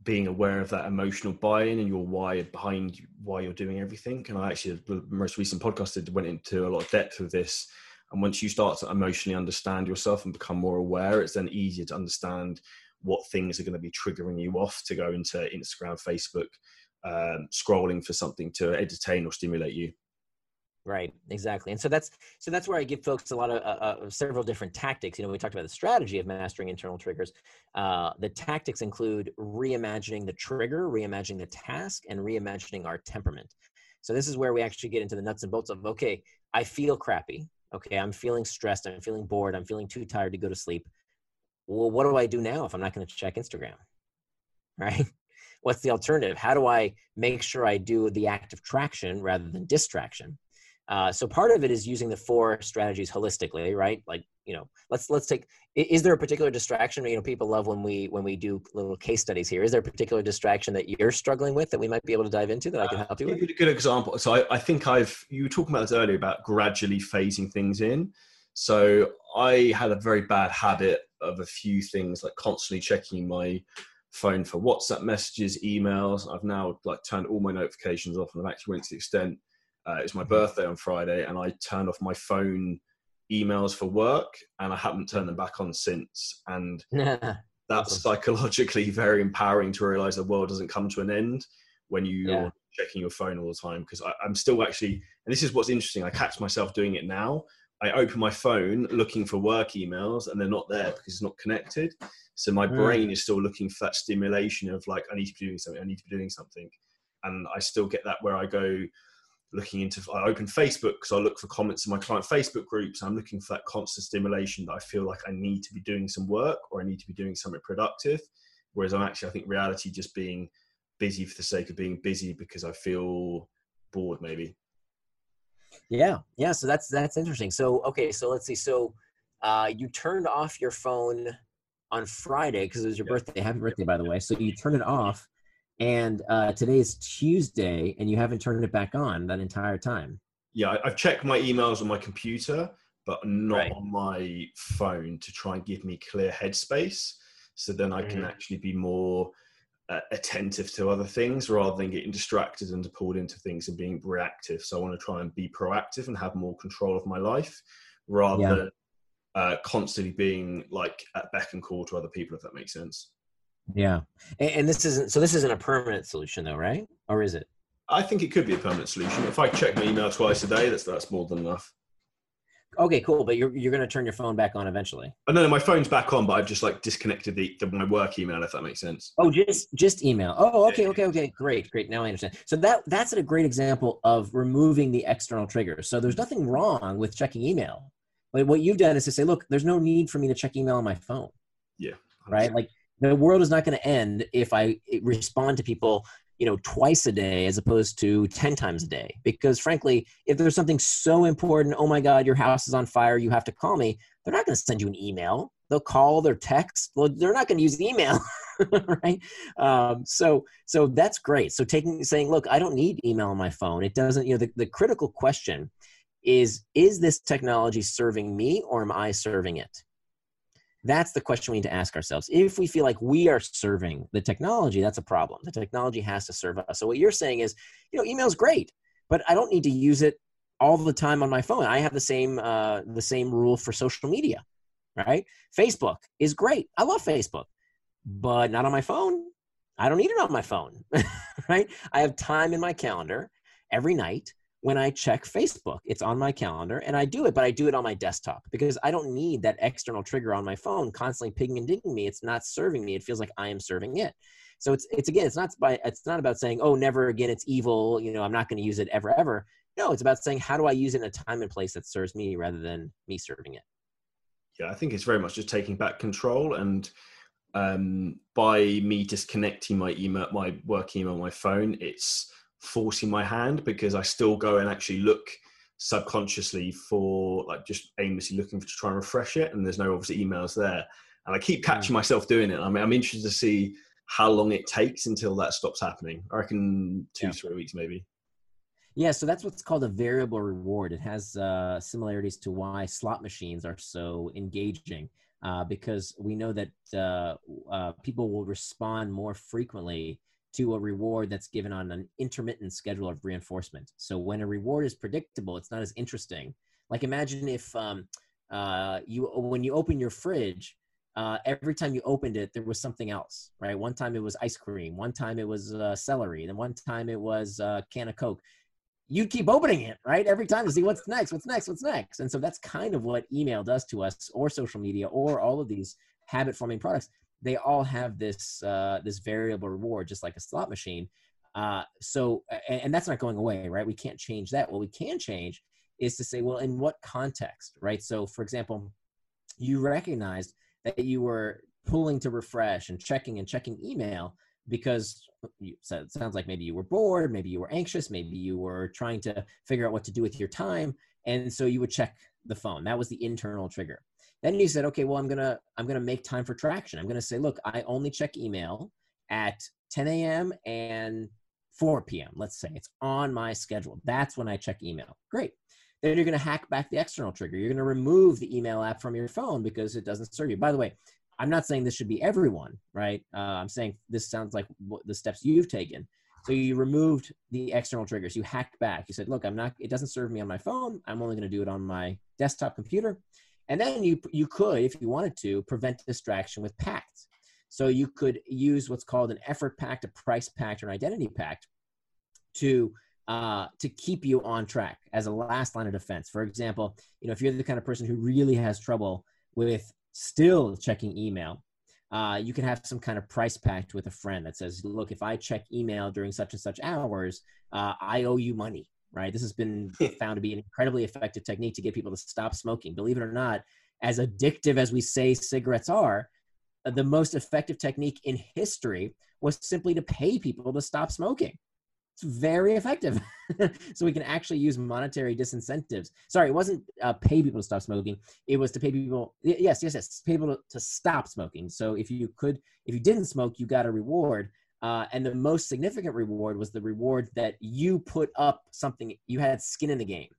being aware of that emotional buy-in and your why behind why you're doing everything. And I actually, the most recent podcast did went into a lot of depth with this. And once you start to emotionally understand yourself and become more aware, it's then easier to understand what things are going to be triggering you off to go into Instagram, Facebook, um, scrolling for something to entertain or stimulate you. Right, exactly, and so that's so that's where I give folks a lot of uh, uh, several different tactics. You know, we talked about the strategy of mastering internal triggers. Uh, the tactics include reimagining the trigger, reimagining the task, and reimagining our temperament. So this is where we actually get into the nuts and bolts of okay, I feel crappy. Okay, I'm feeling stressed. I'm feeling bored. I'm feeling too tired to go to sleep. Well, what do I do now if I'm not going to check Instagram? Right? What's the alternative? How do I make sure I do the act of traction rather than distraction? Uh, so part of it is using the four strategies holistically, right? Like, you know, let's let's take. Is there a particular distraction? You know, people love when we when we do little case studies here. Is there a particular distraction that you're struggling with that we might be able to dive into that I can uh, help you with? A good example. So I, I think I've you were talking about this earlier about gradually phasing things in. So I had a very bad habit of a few things like constantly checking my phone for WhatsApp messages, emails. I've now like turned all my notifications off, and I've actually went to the extent uh, it was my birthday on Friday, and I turned off my phone emails for work, and I haven't turned them back on since. And that's psychologically very empowering to realize the world doesn't come to an end when you're yeah. checking your phone all the time. Because I'm still actually, and this is what's interesting. I catch myself doing it now. I open my phone looking for work emails, and they're not there because it's not connected. So my mm. brain is still looking for that stimulation of like, I need to be doing something. I need to be doing something, and I still get that where I go looking into i open facebook because i look for comments in my client facebook groups i'm looking for that constant stimulation that i feel like i need to be doing some work or i need to be doing something productive. Whereas i'm actually i think reality just being busy for the sake of being busy because i feel bored maybe. Yeah yeah so that's that's interesting. So okay so let's see so uh you turned off your phone on friday because it was your yeah. birthday. Happy birthday by the way. So you turned it off and uh, today is Tuesday, and you haven't turned it back on that entire time. Yeah, I've checked my emails on my computer, but not right. on my phone to try and give me clear headspace. So then I can mm. actually be more uh, attentive to other things rather than getting distracted and pulled into things and being reactive. So I want to try and be proactive and have more control of my life rather yeah. than uh, constantly being like at beck and call to other people, if that makes sense. Yeah, and, and this isn't so. This isn't a permanent solution, though, right? Or is it? I think it could be a permanent solution. If I check my email twice a day, that's that's more than enough. Okay, cool. But you're you're going to turn your phone back on eventually. Oh, no, no, my phone's back on, but I've just like disconnected the, the my work email, if that makes sense. Oh, just just email. Oh, okay, okay, okay. Great, great. Now I understand. So that that's a great example of removing the external triggers. So there's nothing wrong with checking email, but what you've done is to say, look, there's no need for me to check email on my phone. Yeah. Right. Like the world is not going to end if I respond to people you know twice a day as opposed to 10 times a day. Because frankly if there's something so important oh my god your house is on fire you have to call me they're not going to send you an email. They'll call their text well they're not going to use email right? Um, so so that's great. So taking saying look i don't need email on my phone it doesn't you know the, the critical question is is this technology serving me or am i serving it that's the question we need to ask ourselves. If we feel like we are serving the technology, that's a problem. The technology has to serve us. So what you're saying is, you know, email is great, but I don't need to use it all the time on my phone. I have the same uh, the same rule for social media, right? Facebook is great. I love Facebook, but not on my phone. I don't need it on my phone, right? I have time in my calendar every night when I check Facebook. It's on my calendar and I do it, but I do it on my desktop because I don't need that external trigger on my phone constantly pinging and dinging me. It's not serving me. It feels like I am serving it. So it's it's again, it's not by it's not about saying, oh, never again, it's evil, you know, I'm not going to use it ever, ever. No, it's about saying how do I use it in a time and place that serves me rather than me serving it. Yeah, I think it's very much just taking back control and um, by me disconnecting my email, my work email, my phone, it's forcing my hand because I still go and actually look subconsciously for like just aimlessly looking to try and refresh it and there's no obviously emails there. And I keep catching myself doing it. I mean I'm interested to see how long it takes until that stops happening. I reckon two yeah. three weeks maybe. Yeah so that's what's called a variable reward. It has uh, similarities to why slot machines are so engaging uh, because we know that uh, uh people will respond more frequently to a reward that's given on an intermittent schedule of reinforcement. So when a reward is predictable, it's not as interesting. Like imagine if um, uh, you when you open your fridge, uh, every time you opened it, there was something else, right? One time it was ice cream, one time it was uh, celery, and one time it was a uh, can of Coke. You'd keep opening it, right? Every time to see what's next, what's next, what's next. And so that's kind of what email does to us, or social media, or all of these habit forming products they all have this uh, this variable reward, just like a slot machine. Uh, so, and, and that's not going away, right? We can't change that. What we can change is to say, well, in what context, right? So, for example, you recognized that you were pulling to refresh and checking and checking email because you, so it sounds like maybe you were bored, maybe you were anxious, maybe you were trying to figure out what to do with your time, and so you would check the phone. That was the internal trigger. Then you said, okay, well, I'm gonna I'm gonna make time for traction. I'm gonna say, look, I only check email at 10 a.m. and 4 p.m. Let's say it's on my schedule. That's when I check email. Great. Then you're gonna hack back the external trigger. You're gonna remove the email app from your phone because it doesn't serve you. By the way, I'm not saying this should be everyone, right? Uh, I'm saying this sounds like the steps you've taken. So you removed the external triggers. You hacked back. You said, look, I'm not, it doesn't serve me on my phone. I'm only going to do it on my desktop computer. And then you you could, if you wanted to, prevent distraction with pacts. So you could use what's called an effort pact, a price pact, or an identity pact to uh, to keep you on track as a last line of defense. For example, you know if you're the kind of person who really has trouble with still checking email, uh, you can have some kind of price pact with a friend that says, "Look, if I check email during such and such hours, uh, I owe you money." Right? This has been found to be an incredibly effective technique to get people to stop smoking. Believe it or not, as addictive as we say cigarettes are, uh, the most effective technique in history was simply to pay people to stop smoking. It's very effective. so we can actually use monetary disincentives. Sorry, it wasn't uh, pay people to stop smoking. It was to pay people. Yes, yes, yes. Pay people to, to stop smoking. So if you could, if you didn't smoke, you got a reward. Uh, and the most significant reward was the reward that you put up something, you had skin in the game.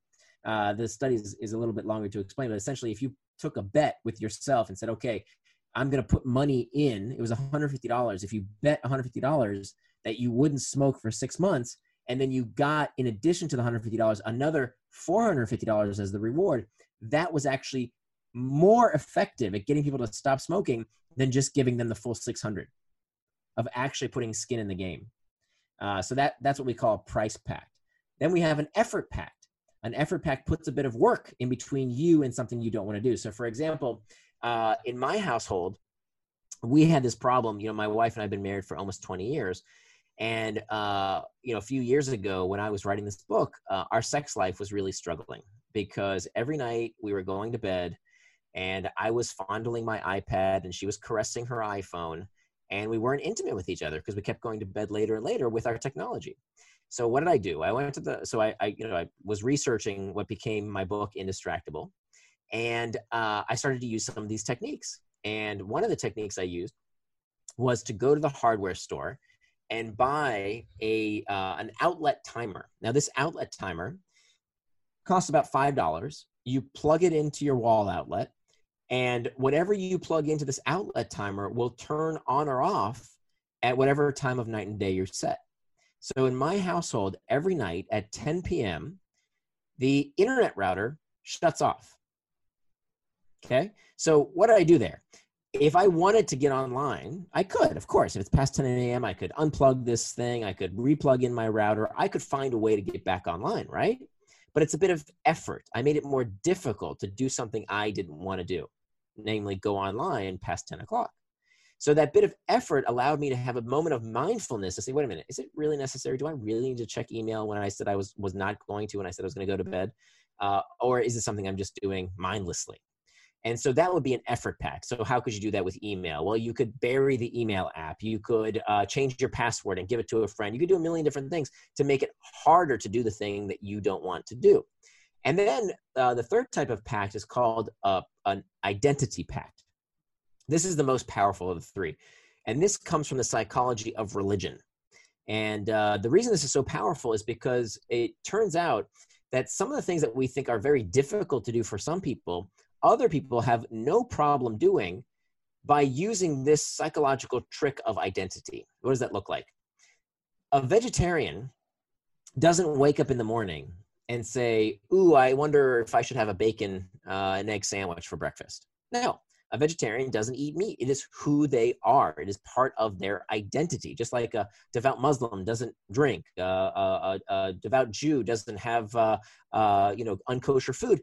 Uh, the study is, is a little bit longer to explain, but essentially, if you took a bet with yourself and said, okay, I'm going to put money in, it was $150. If you bet $150 that you wouldn't smoke for six months, and then you got, in addition to the $150, another $450 as the reward, that was actually more effective at getting people to stop smoking than just giving them the full 600 of actually putting skin in the game. Uh, so that that's what we call a price pact. Then we have an effort pact. An effort pact puts a bit of work in between you and something you don't want to do. So, for example, uh, in my household, we had this problem. You know, my wife and I have been married for almost 20 years. And, uh, you know, a few years ago when I was writing this book, uh, our sex life was really struggling because every night we were going to bed and I was fondling my iPad and she was caressing her iPhone and we weren't intimate with each other because we kept going to bed later and later with our technology. So what did I do? I went to the so I, I you know I was researching what became my book Indistractable, and uh, I started to use some of these techniques. And one of the techniques I used was to go to the hardware store and buy a uh, an outlet timer. Now this outlet timer costs about five dollars. You plug it into your wall outlet, and whatever you plug into this outlet timer will turn on or off at whatever time of night and day you're set. So in my household, every night at 10 p.m., the internet router shuts off. Okay. So what did I do there? If I wanted to get online, I could, of course. If it's past 10 a.m., I could unplug this thing, I could replug in my router, I could find a way to get back online, right? But it's a bit of effort. I made it more difficult to do something I didn't want to do namely go online past 10 o'clock. So that bit of effort allowed me to have a moment of mindfulness to say, wait a minute, is it really necessary? Do I really need to check email when I said I was, was not going to, when I said I was going to go to bed? Uh, or is it something I'm just doing mindlessly? And so that would be an effort pact. So how could you do that with email? Well, you could bury the email app. You could uh, change your password and give it to a friend. You could do a million different things to make it harder to do the thing that you don't want to do. And then uh, the third type of pact is called uh, an identity pact. This is the most powerful of the three. And this comes from the psychology of religion. And uh, the reason this is so powerful is because it turns out that some of the things that we think are very difficult to do for some people, other people have no problem doing by using this psychological trick of identity. What does that look like? A vegetarian doesn't wake up in the morning and say, "Ooh, I wonder if I should have a bacon uh, and egg sandwich for breakfast." No, a vegetarian doesn't eat meat. It is who they are. It is part of their identity. Just like a devout Muslim doesn't drink, uh, a, a, a, devout Jew doesn't have, uh, uh, you know, unkosher food.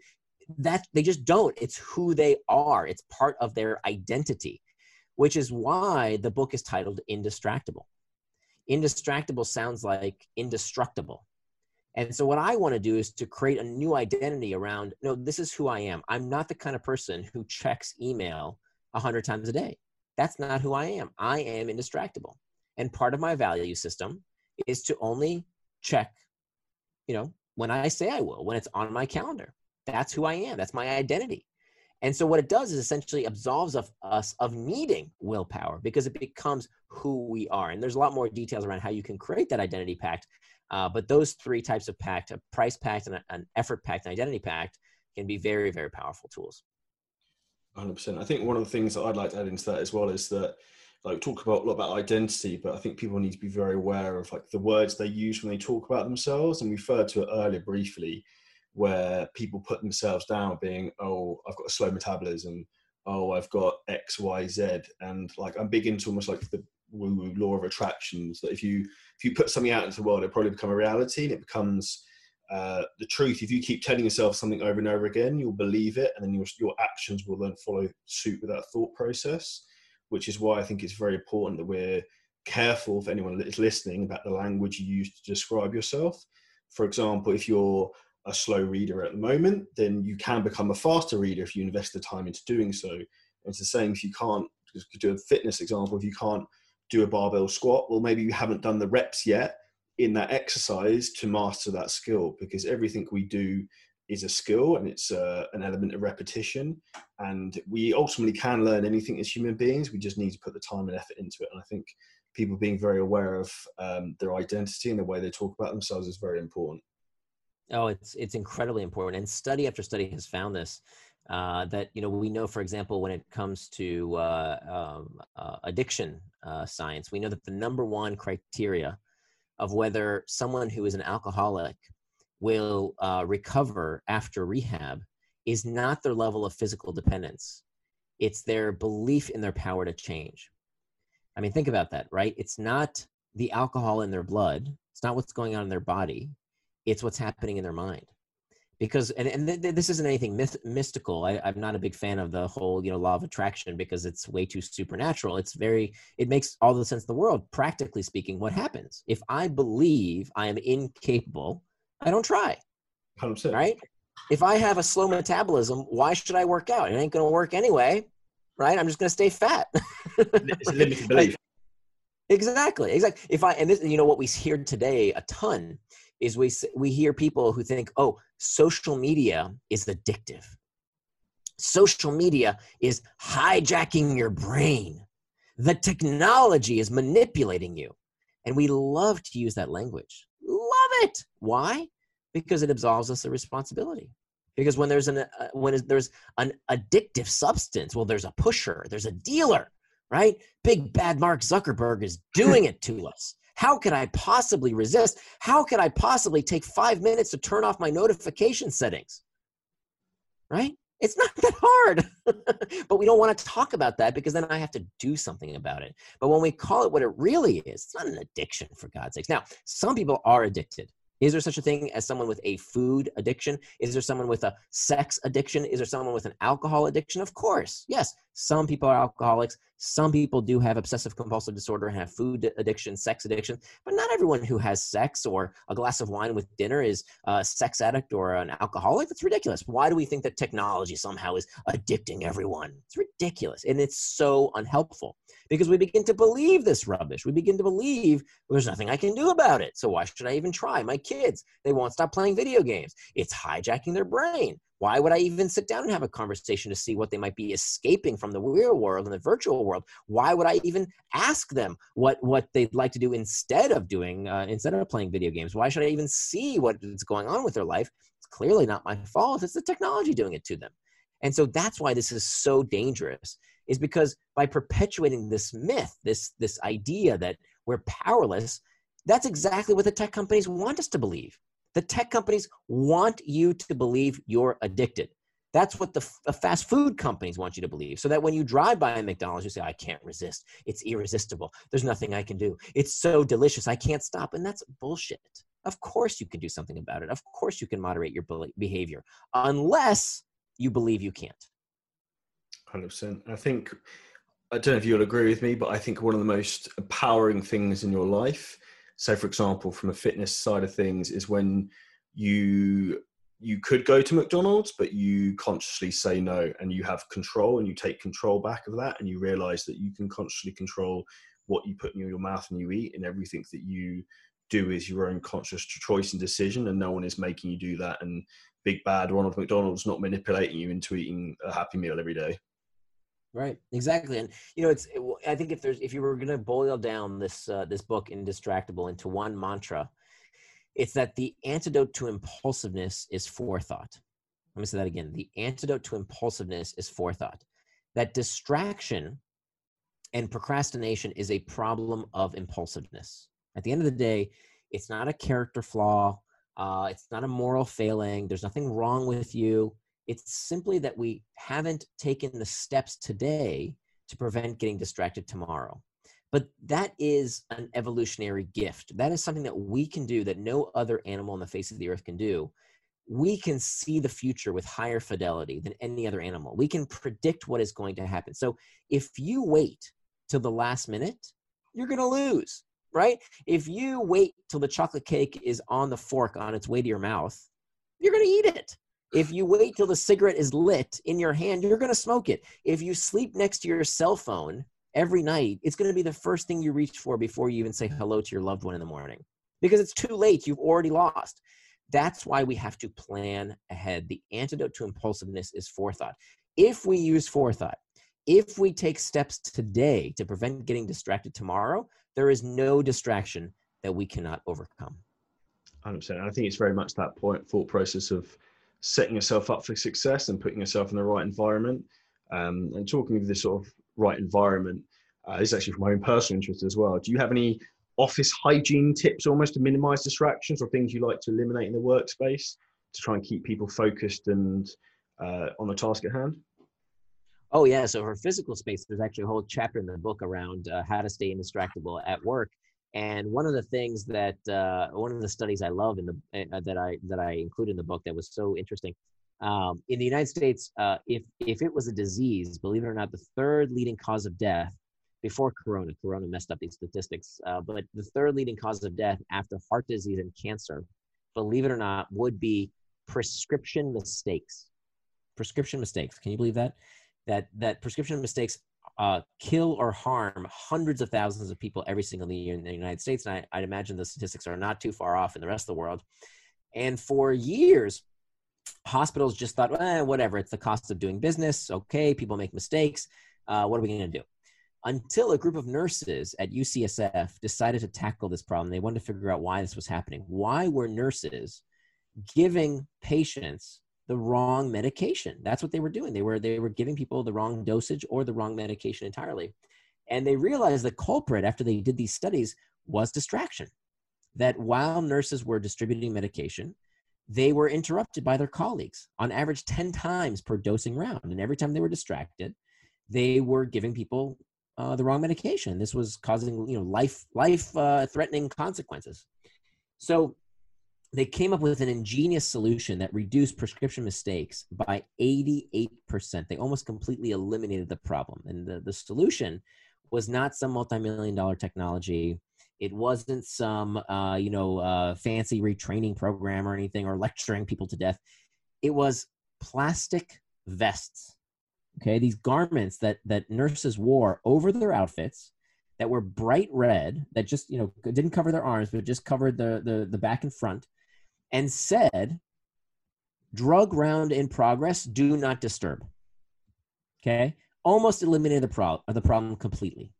That they just don't. It's who they are. It's part of their identity, which is why the book is titled Indistractable. Indistractable sounds like indestructible and so what I want to do is to create a new identity around, no, this is who I am. I'm not the kind of person who checks email a hundred times a day. That's not who I am. I am indistractable. And part of my value system is to only check, you know, when I say I will, when it's on my calendar. That's who I am. That's my identity. And so what it does is essentially absolves of us of needing willpower because it becomes who we are. And there's a lot more details around how you can create that identity pact uh, but those three types of pact, a price pact, and an effort pact, and identity pact, can be very, very powerful tools. 100%. I think one of the things that I'd like to add into that as well is that, like, talk about a lot about identity, but I think people need to be very aware of like the words they use when they talk about themselves. And we referred to it earlier briefly, where people put themselves down being, oh, I've got a slow metabolism, oh, I've got X, Y, Z, and like I'm big into almost like the woo woo law of attractions that if you if you put something out into the world, it probably become a reality and it becomes uh, the truth. If you keep telling yourself something over and over again, you'll believe it, and then your your actions will then follow suit with that thought process. Which is why I think it's very important that we're careful if anyone is listening about the language you use to describe yourself. For example, if you're a slow reader at the moment, then you can become a faster reader if you invest the time into doing so. It's the same if you can't do a fitness example, if you can't do a barbell squat. Well maybe you haven't done the reps yet in that exercise to master that skill because everything we do is a skill and it's uh, an element of repetition. And we ultimately can learn anything as human beings. We just need to put the time and effort into it. And i think people being very aware of um, their identity and the way they talk about themselves is very important. Oh it's it's incredibly important. And study after study has found this uh, that you know we know for example when it comes to uh, um, uh, addiction uh, science we know that the number one criteria of whether someone who is an alcoholic will uh, recover after rehab is not their level of physical dependence. It's their belief in their power to change. I mean think about that right? It's not the alcohol in their blood. It's not what's going on in their body. It's what's happening in their mind because and, and th- this isn't anything myth- mystical I, i'm not a big fan of the whole you know law of attraction because it's way too supernatural. It's very it makes all the sense in the world practically speaking what happens. If i believe i am incapable i don't try 100%. right? If i have a slow metabolism why should i work out? It ain't going to work anyway right? I'm just going to stay fat. It's limited belief. exactly exactly if i and this you know what we hear today a ton is we we hear people who think, "Oh, social media is addictive. Social media is hijacking your brain. The technology is manipulating you." And we love to use that language. Love it. Why? Because it absolves us of responsibility. Because when there's an uh, when there's an addictive substance, well, there's a pusher, there's a dealer, right? Big bad Mark Zuckerberg is doing it to us. How could I possibly resist? How could I possibly take five minutes to turn off my notification settings? Right? It's not that hard. but we don't want to talk about that because then I have to do something about it. But when we call it what it really is, it's not an addiction, for God's sakes. Now, some people are addicted. Is there such a thing as someone with a food addiction? Is there someone with a sex addiction? Is there someone with an alcohol addiction? Of course. Yes, some people are alcoholics. Some people do have obsessive compulsive disorder and have food addiction, sex addiction. But not everyone who has sex or a glass of wine with dinner is a sex addict or an alcoholic. That's ridiculous. Why do we think that technology somehow is addicting everyone? It's ridiculous. And it's so unhelpful because we begin to believe this rubbish. We begin to believe there's nothing I can do about it. So why should I even try? My kids, they won't stop playing video games. It's hijacking their brain. Why would I even sit down and have a conversation to see what they might be escaping from the real world and the virtual world? Why would I even ask them what what they'd like to do instead of doing uh, instead of playing video games? Why should I even see what is going on with their life? It's clearly not my fault. It's the technology doing it to them. And so that's why this is so dangerous is because by perpetuating this myth, this this idea that we're powerless, that's exactly what the tech companies want us to believe. The tech companies want you to believe you're addicted. That's what the, the, fast food companies want you to believe. So that when you drive by a McDonald's, you say, I can't resist. It's irresistible. There's nothing I can do. It's so delicious. I can't stop. And that's bullshit. Of course, you can do something about it. Of course, you can moderate your behavior, unless you believe you can't. 100%. I think, I don't know if you'll agree with me, but I think one of the most empowering things in your life, so for example, from a fitness side of things, is when you you could go to McDonald's, but you consciously say no and you have control and you take control back of that and you realize that you can consciously control what you put in your mouth and you eat and everything that you do is your own conscious choice and decision and no one is making you do that and big bad Ronald McDonald's not manipulating you into eating a happy meal every day. Right, exactly, and you know, it's. It, I think if there's, if you were going to boil down this uh, this book, Indistractable, into one mantra, it's that the antidote to impulsiveness is forethought. Let me say that again. The antidote to impulsiveness is forethought. That distraction and procrastination is a problem of impulsiveness. At the end of the day, it's not a character flaw. Uh, it's not a moral failing. There's nothing wrong with you. It's simply that we haven't taken the steps today to prevent getting distracted tomorrow. But that is an evolutionary gift. That is something that we can do that no other animal on the face of the earth can do. We can see the future with higher fidelity than any other animal. We can predict what is going to happen. So if you wait till the last minute, you're going to lose, right? If you wait till the chocolate cake is on the fork on its way to your mouth, you're going to eat it. If you wait till the cigarette is lit in your hand, you're going to smoke it. If you sleep next to your cell phone every night, it's going to be the first thing you reach for before you even say hello to your loved one in the morning because it's too late. You've already lost. That's why we have to plan ahead. The antidote to impulsiveness is forethought. If we use forethought, if we take steps today to prevent getting distracted tomorrow, there is no distraction that we cannot overcome. 100%. I think it's very much that point, thought process of setting yourself up for success and putting yourself in the right environment. Um, and talking of this sort of right environment, uh, this is actually for my own personal interest as well. Do you have any office hygiene tips almost to minimize distractions or things you like to eliminate in the workspace to try and keep people focused and uh, on the task at hand? Oh, yeah. So for physical space, there's actually a whole chapter in the book around uh, how to stay indistractable at work. And one of the things that uh, one of the studies I love in the uh, that I that I include in the book that was so interesting um, in the United States, uh, if if it was a disease, believe it or not, the third leading cause of death before Corona, Corona messed up these statistics, uh, but the third leading cause of death after heart disease and cancer, believe it or not, would be prescription mistakes. Prescription mistakes. Can you believe that? That that prescription mistakes uh, kill or harm hundreds of thousands of people every single year in the United States. And I, would imagine the statistics are not too far off in the rest of the world. And for years, hospitals just thought, eh, whatever, it's the cost of doing business. Okay, people make mistakes. Uh, what are we going to do? Until a group of nurses at UCSF decided to tackle this problem. They wanted to figure out why this was happening. Why were nurses giving patients the wrong medication. That's what they were doing. They were they were giving people the wrong dosage or the wrong medication entirely. And they realized the culprit after they did these studies was distraction. That while nurses were distributing medication, they were interrupted by their colleagues on average 10 times per dosing round. And every time they were distracted, they were giving people uh, the wrong medication. This was causing you know life life uh, threatening consequences. So they came up with an ingenious solution that reduced prescription mistakes by 88%. They almost completely eliminated the problem. And the, the solution was not some multi-million dollar technology. It wasn't some, uh, you know, uh, fancy retraining program or anything or lecturing people to death. It was plastic vests. Okay, these garments that that nurses wore over their outfits that were bright red that just you know didn't cover their arms but just covered the the, the back and front and said, drug round in progress, do not disturb. Okay? Almost eliminated the, pro- the problem completely.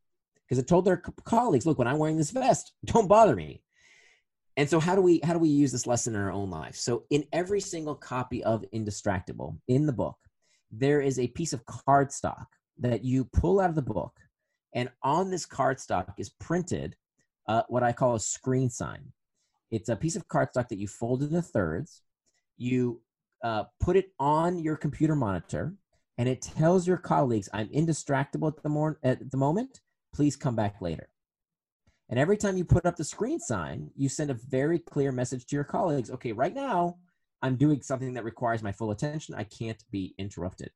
Because it told their colleagues, look, when I'm wearing this vest, don't bother me. And so how do we how do we use this lesson in our own lives? So in every single copy of Indistractable in the book, there is a piece of cardstock that you pull out of the book, and on this cardstock is printed uh, what I call a screen sign. It's a piece of cardstock that you fold into thirds. You uh, put it on your computer monitor, and it tells your colleagues, "I'm indistractable at the, mor- at the moment. Please come back later." And every time you put up the screen sign, you send a very clear message to your colleagues. Okay, right now I'm doing something that requires my full attention. I can't be interrupted.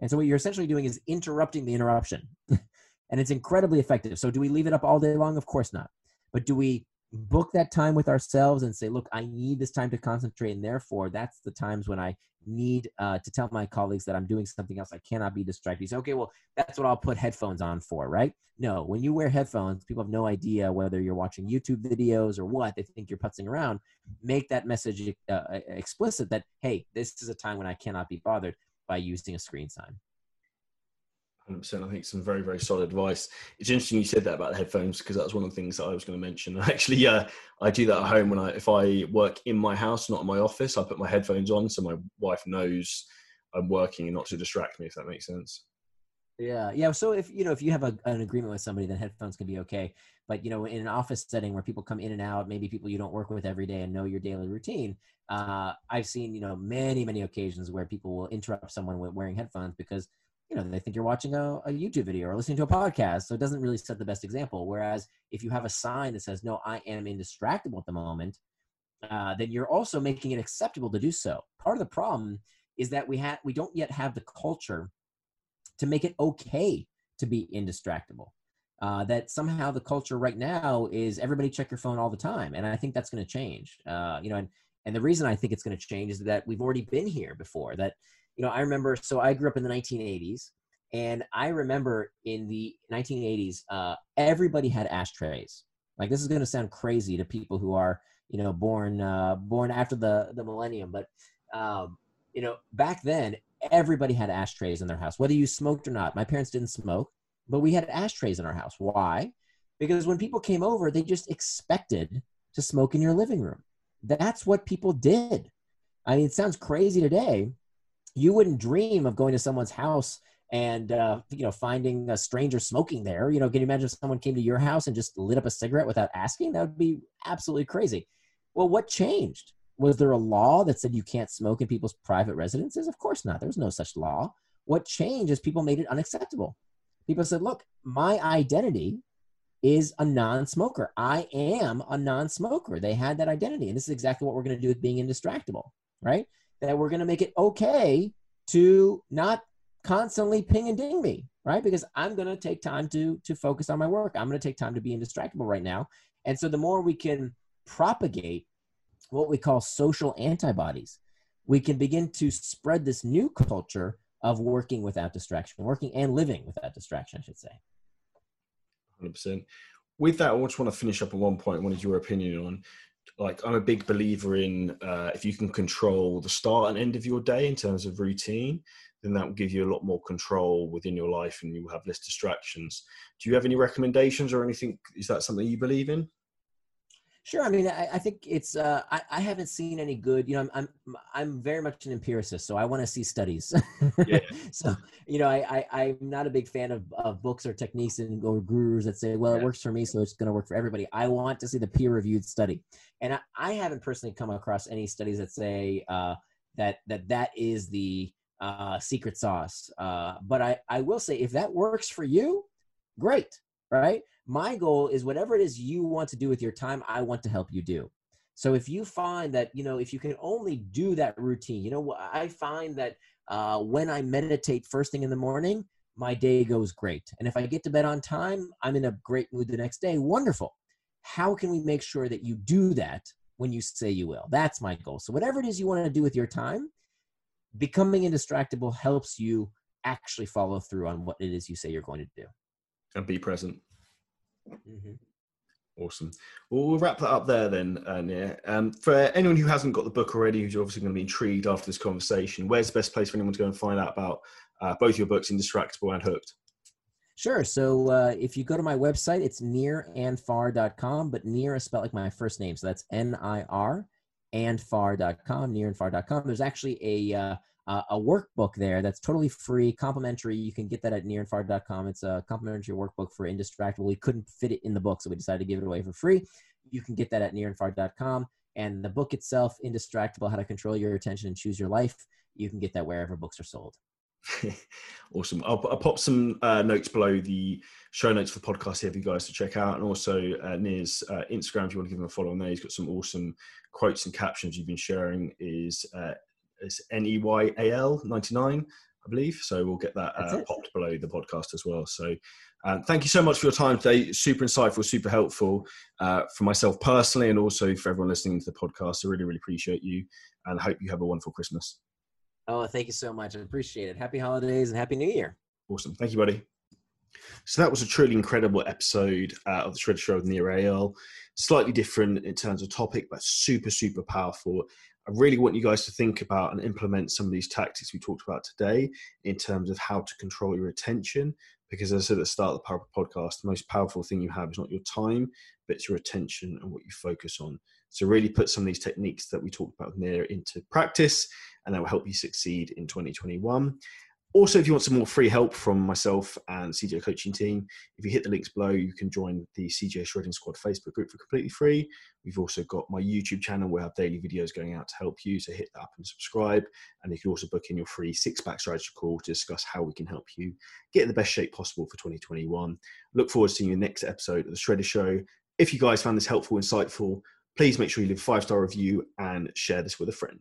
And so what you're essentially doing is interrupting the interruption. and it's incredibly effective. So do we leave it up all day long? Of course not. But do we book that time with ourselves and say, look, I need this time to concentrate. And therefore, that's the times when I need uh, to tell my colleagues that I'm doing something else. I cannot be distracted. You say, okay, well, that's what I'll put headphones on for, right? No, when you wear headphones, people have no idea whether you're watching YouTube videos or what. They think you're putzing around. Make that message uh, explicit that, hey, this is a time when I cannot be bothered by using a screen sign. 100%. I think some very, very solid advice. It's interesting you said that about the headphones because that was one of the things that I was going to mention. Actually, yeah, I do that at home when I, if I work in my house, not in my office, I put my headphones on so my wife knows I'm working and not to distract me, if that makes sense. Yeah, yeah. So if you know if you have a, an agreement with somebody, then headphones can be okay. But you know, in an office setting where people come in and out, maybe people you don't work with every day and know your daily routine, uh, I've seen you know many many occasions where people will interrupt someone with wearing headphones because you know they think you're watching a, a, youtube video or listening to a podcast so it doesn't really set the best example. Whereas if you have a sign that says no i am indistractable at the moment uh, then you're also making it acceptable to do so. Part of the problem is that we have we don't yet have the culture to make it okay to be indistractable. Uh, that somehow the culture right now is everybody check your phone all the time and i think that's going to change. Uh, you know and, and the reason i think it's going to change is that we've already been here before that you know, I remember, so I grew up in the 1980s, and I remember in the 1980s, uh, everybody had ashtrays. Like this is going to sound crazy to people who are, you know, born uh, born after the the millennium, but um, you know, back then everybody had ashtrays in their house, whether you smoked or not. My parents didn't smoke, but we had ashtrays in our house. Why? Because when people came over, they just expected to smoke in your living room. That's what people did. I mean, it sounds crazy today, you wouldn't dream of going to someone's house and uh, you know finding a stranger smoking there. You know can you imagine if someone came to your house and just lit up a cigarette without asking? That would be absolutely crazy. Well what changed? Was there a law that said you can't smoke in people's private residences? Of course not. There was no such law. What changed is people made it unacceptable. People said look my identity is a non-smoker. I am a non-smoker. They had that identity, and this is exactly what we're going to do with being indistractable, right? That we're going to make it okay to not constantly ping and ding me, right? Because I'm going to take time to to focus on my work. I'm going to take time to be indistractable right now. And so the more we can propagate what we call social antibodies, we can begin to spread this new culture of working without distraction, working and living without distraction, I should say. 100%. With that, I just want to finish up on one point. What is your opinion on? Like, I'm a big believer in uh, if you can control the start and end of your day in terms of routine, then that will give you a lot more control within your life and you will have less distractions. Do you have any recommendations or anything? Is that something you believe in? Sure. I mean, I, I think it's. Uh, I, I haven't seen any good. You know, I'm I'm I'm very much an empiricist, so I want to see studies. Yeah. so you know, I, I am not a big fan of, of books or techniques and or gurus that say, well, yeah. it works for me, so it's going to work for everybody. I want to see the peer reviewed study, and I, I haven't personally come across any studies that say uh, that that that is the uh, secret sauce. Uh, but I I will say, if that works for you, great, right? My goal is whatever it is you want to do with your time i want to help you do. So if you find that you know if you can only do that routine you know i find that uh, when i meditate first thing in the morning my day goes great. And if i get to bed on time i'm in a great mood the next day. Wonderful. How can we make sure that you do that when you say you will? That's my goal. So whatever it is you want to do with your time becoming indistractable helps you actually follow through on what it is you say you're going to do. And be present Mm-hmm. Awesome. Well, we'll wrap that up there then, uh, Nir. Um, for anyone who hasn't got the book already, who's obviously going to be intrigued after this conversation, where's the best place for anyone to go and find out about uh, both your books, Indistractable and Hooked? Sure. So uh, if you go to my website, it's nirandfar.com, but near is spelled like my first name. So that's N I R and far.com, nirandfar.com. There's actually a uh, uh, a workbook there that's totally free, complimentary. You can get that at nirandfar.com. It's a complimentary workbook for Indistractable. We couldn't fit it in the book, so we decided to give it away for free. You can get that at nirandfar.com. And the book itself, Indistractable How to Control Your Attention and Choose Your Life, you can get that wherever books are sold. awesome. I'll, I'll, pop some uh, notes below the show notes for the podcast here for you guys to check out. And also uh, Nir's uh, Instagram, if you want to give him a follow on there. He's got some awesome quotes and captions you've been sharing is uh, it's N E Y A L 99, I believe. So we'll get that uh, popped below the podcast as well. So um, thank you so much for your time today. Super insightful, super helpful uh, for myself personally, and also for everyone listening to the podcast. I really, really appreciate you, and hope you have a wonderful Christmas. Oh, thank you so much. I appreciate it. Happy holidays and happy New Year. Awesome. Thank you, buddy. So that was a truly incredible episode uh, of the Shredder Show with Nir Eyal. Slightly different in terms of topic, but super, super powerful. I really want you guys to think about and implement some of these tactics we talked about today in terms of how to control your attention. Because as I said at the start of the Power podcast, the most powerful thing you have is not your time, but it's your attention and what you focus on. So really put some of these techniques that we talked about there into practice, and that will help you succeed in 2021. Also, if you want some more free help from myself and CJ coaching team, if you hit the links below, you can join the CJ Shredding Squad Facebook group for completely free. We've also got my YouTube channel where I have daily videos going out to help you. So hit that up and subscribe. And you can also book in your free six pack strategy call to discuss how we can help you get in the best shape possible for 2021. Look forward to seeing you next episode of the Shredder Show. If you guys found this helpful, insightful, please make sure you leave a five star review and share this with a friend.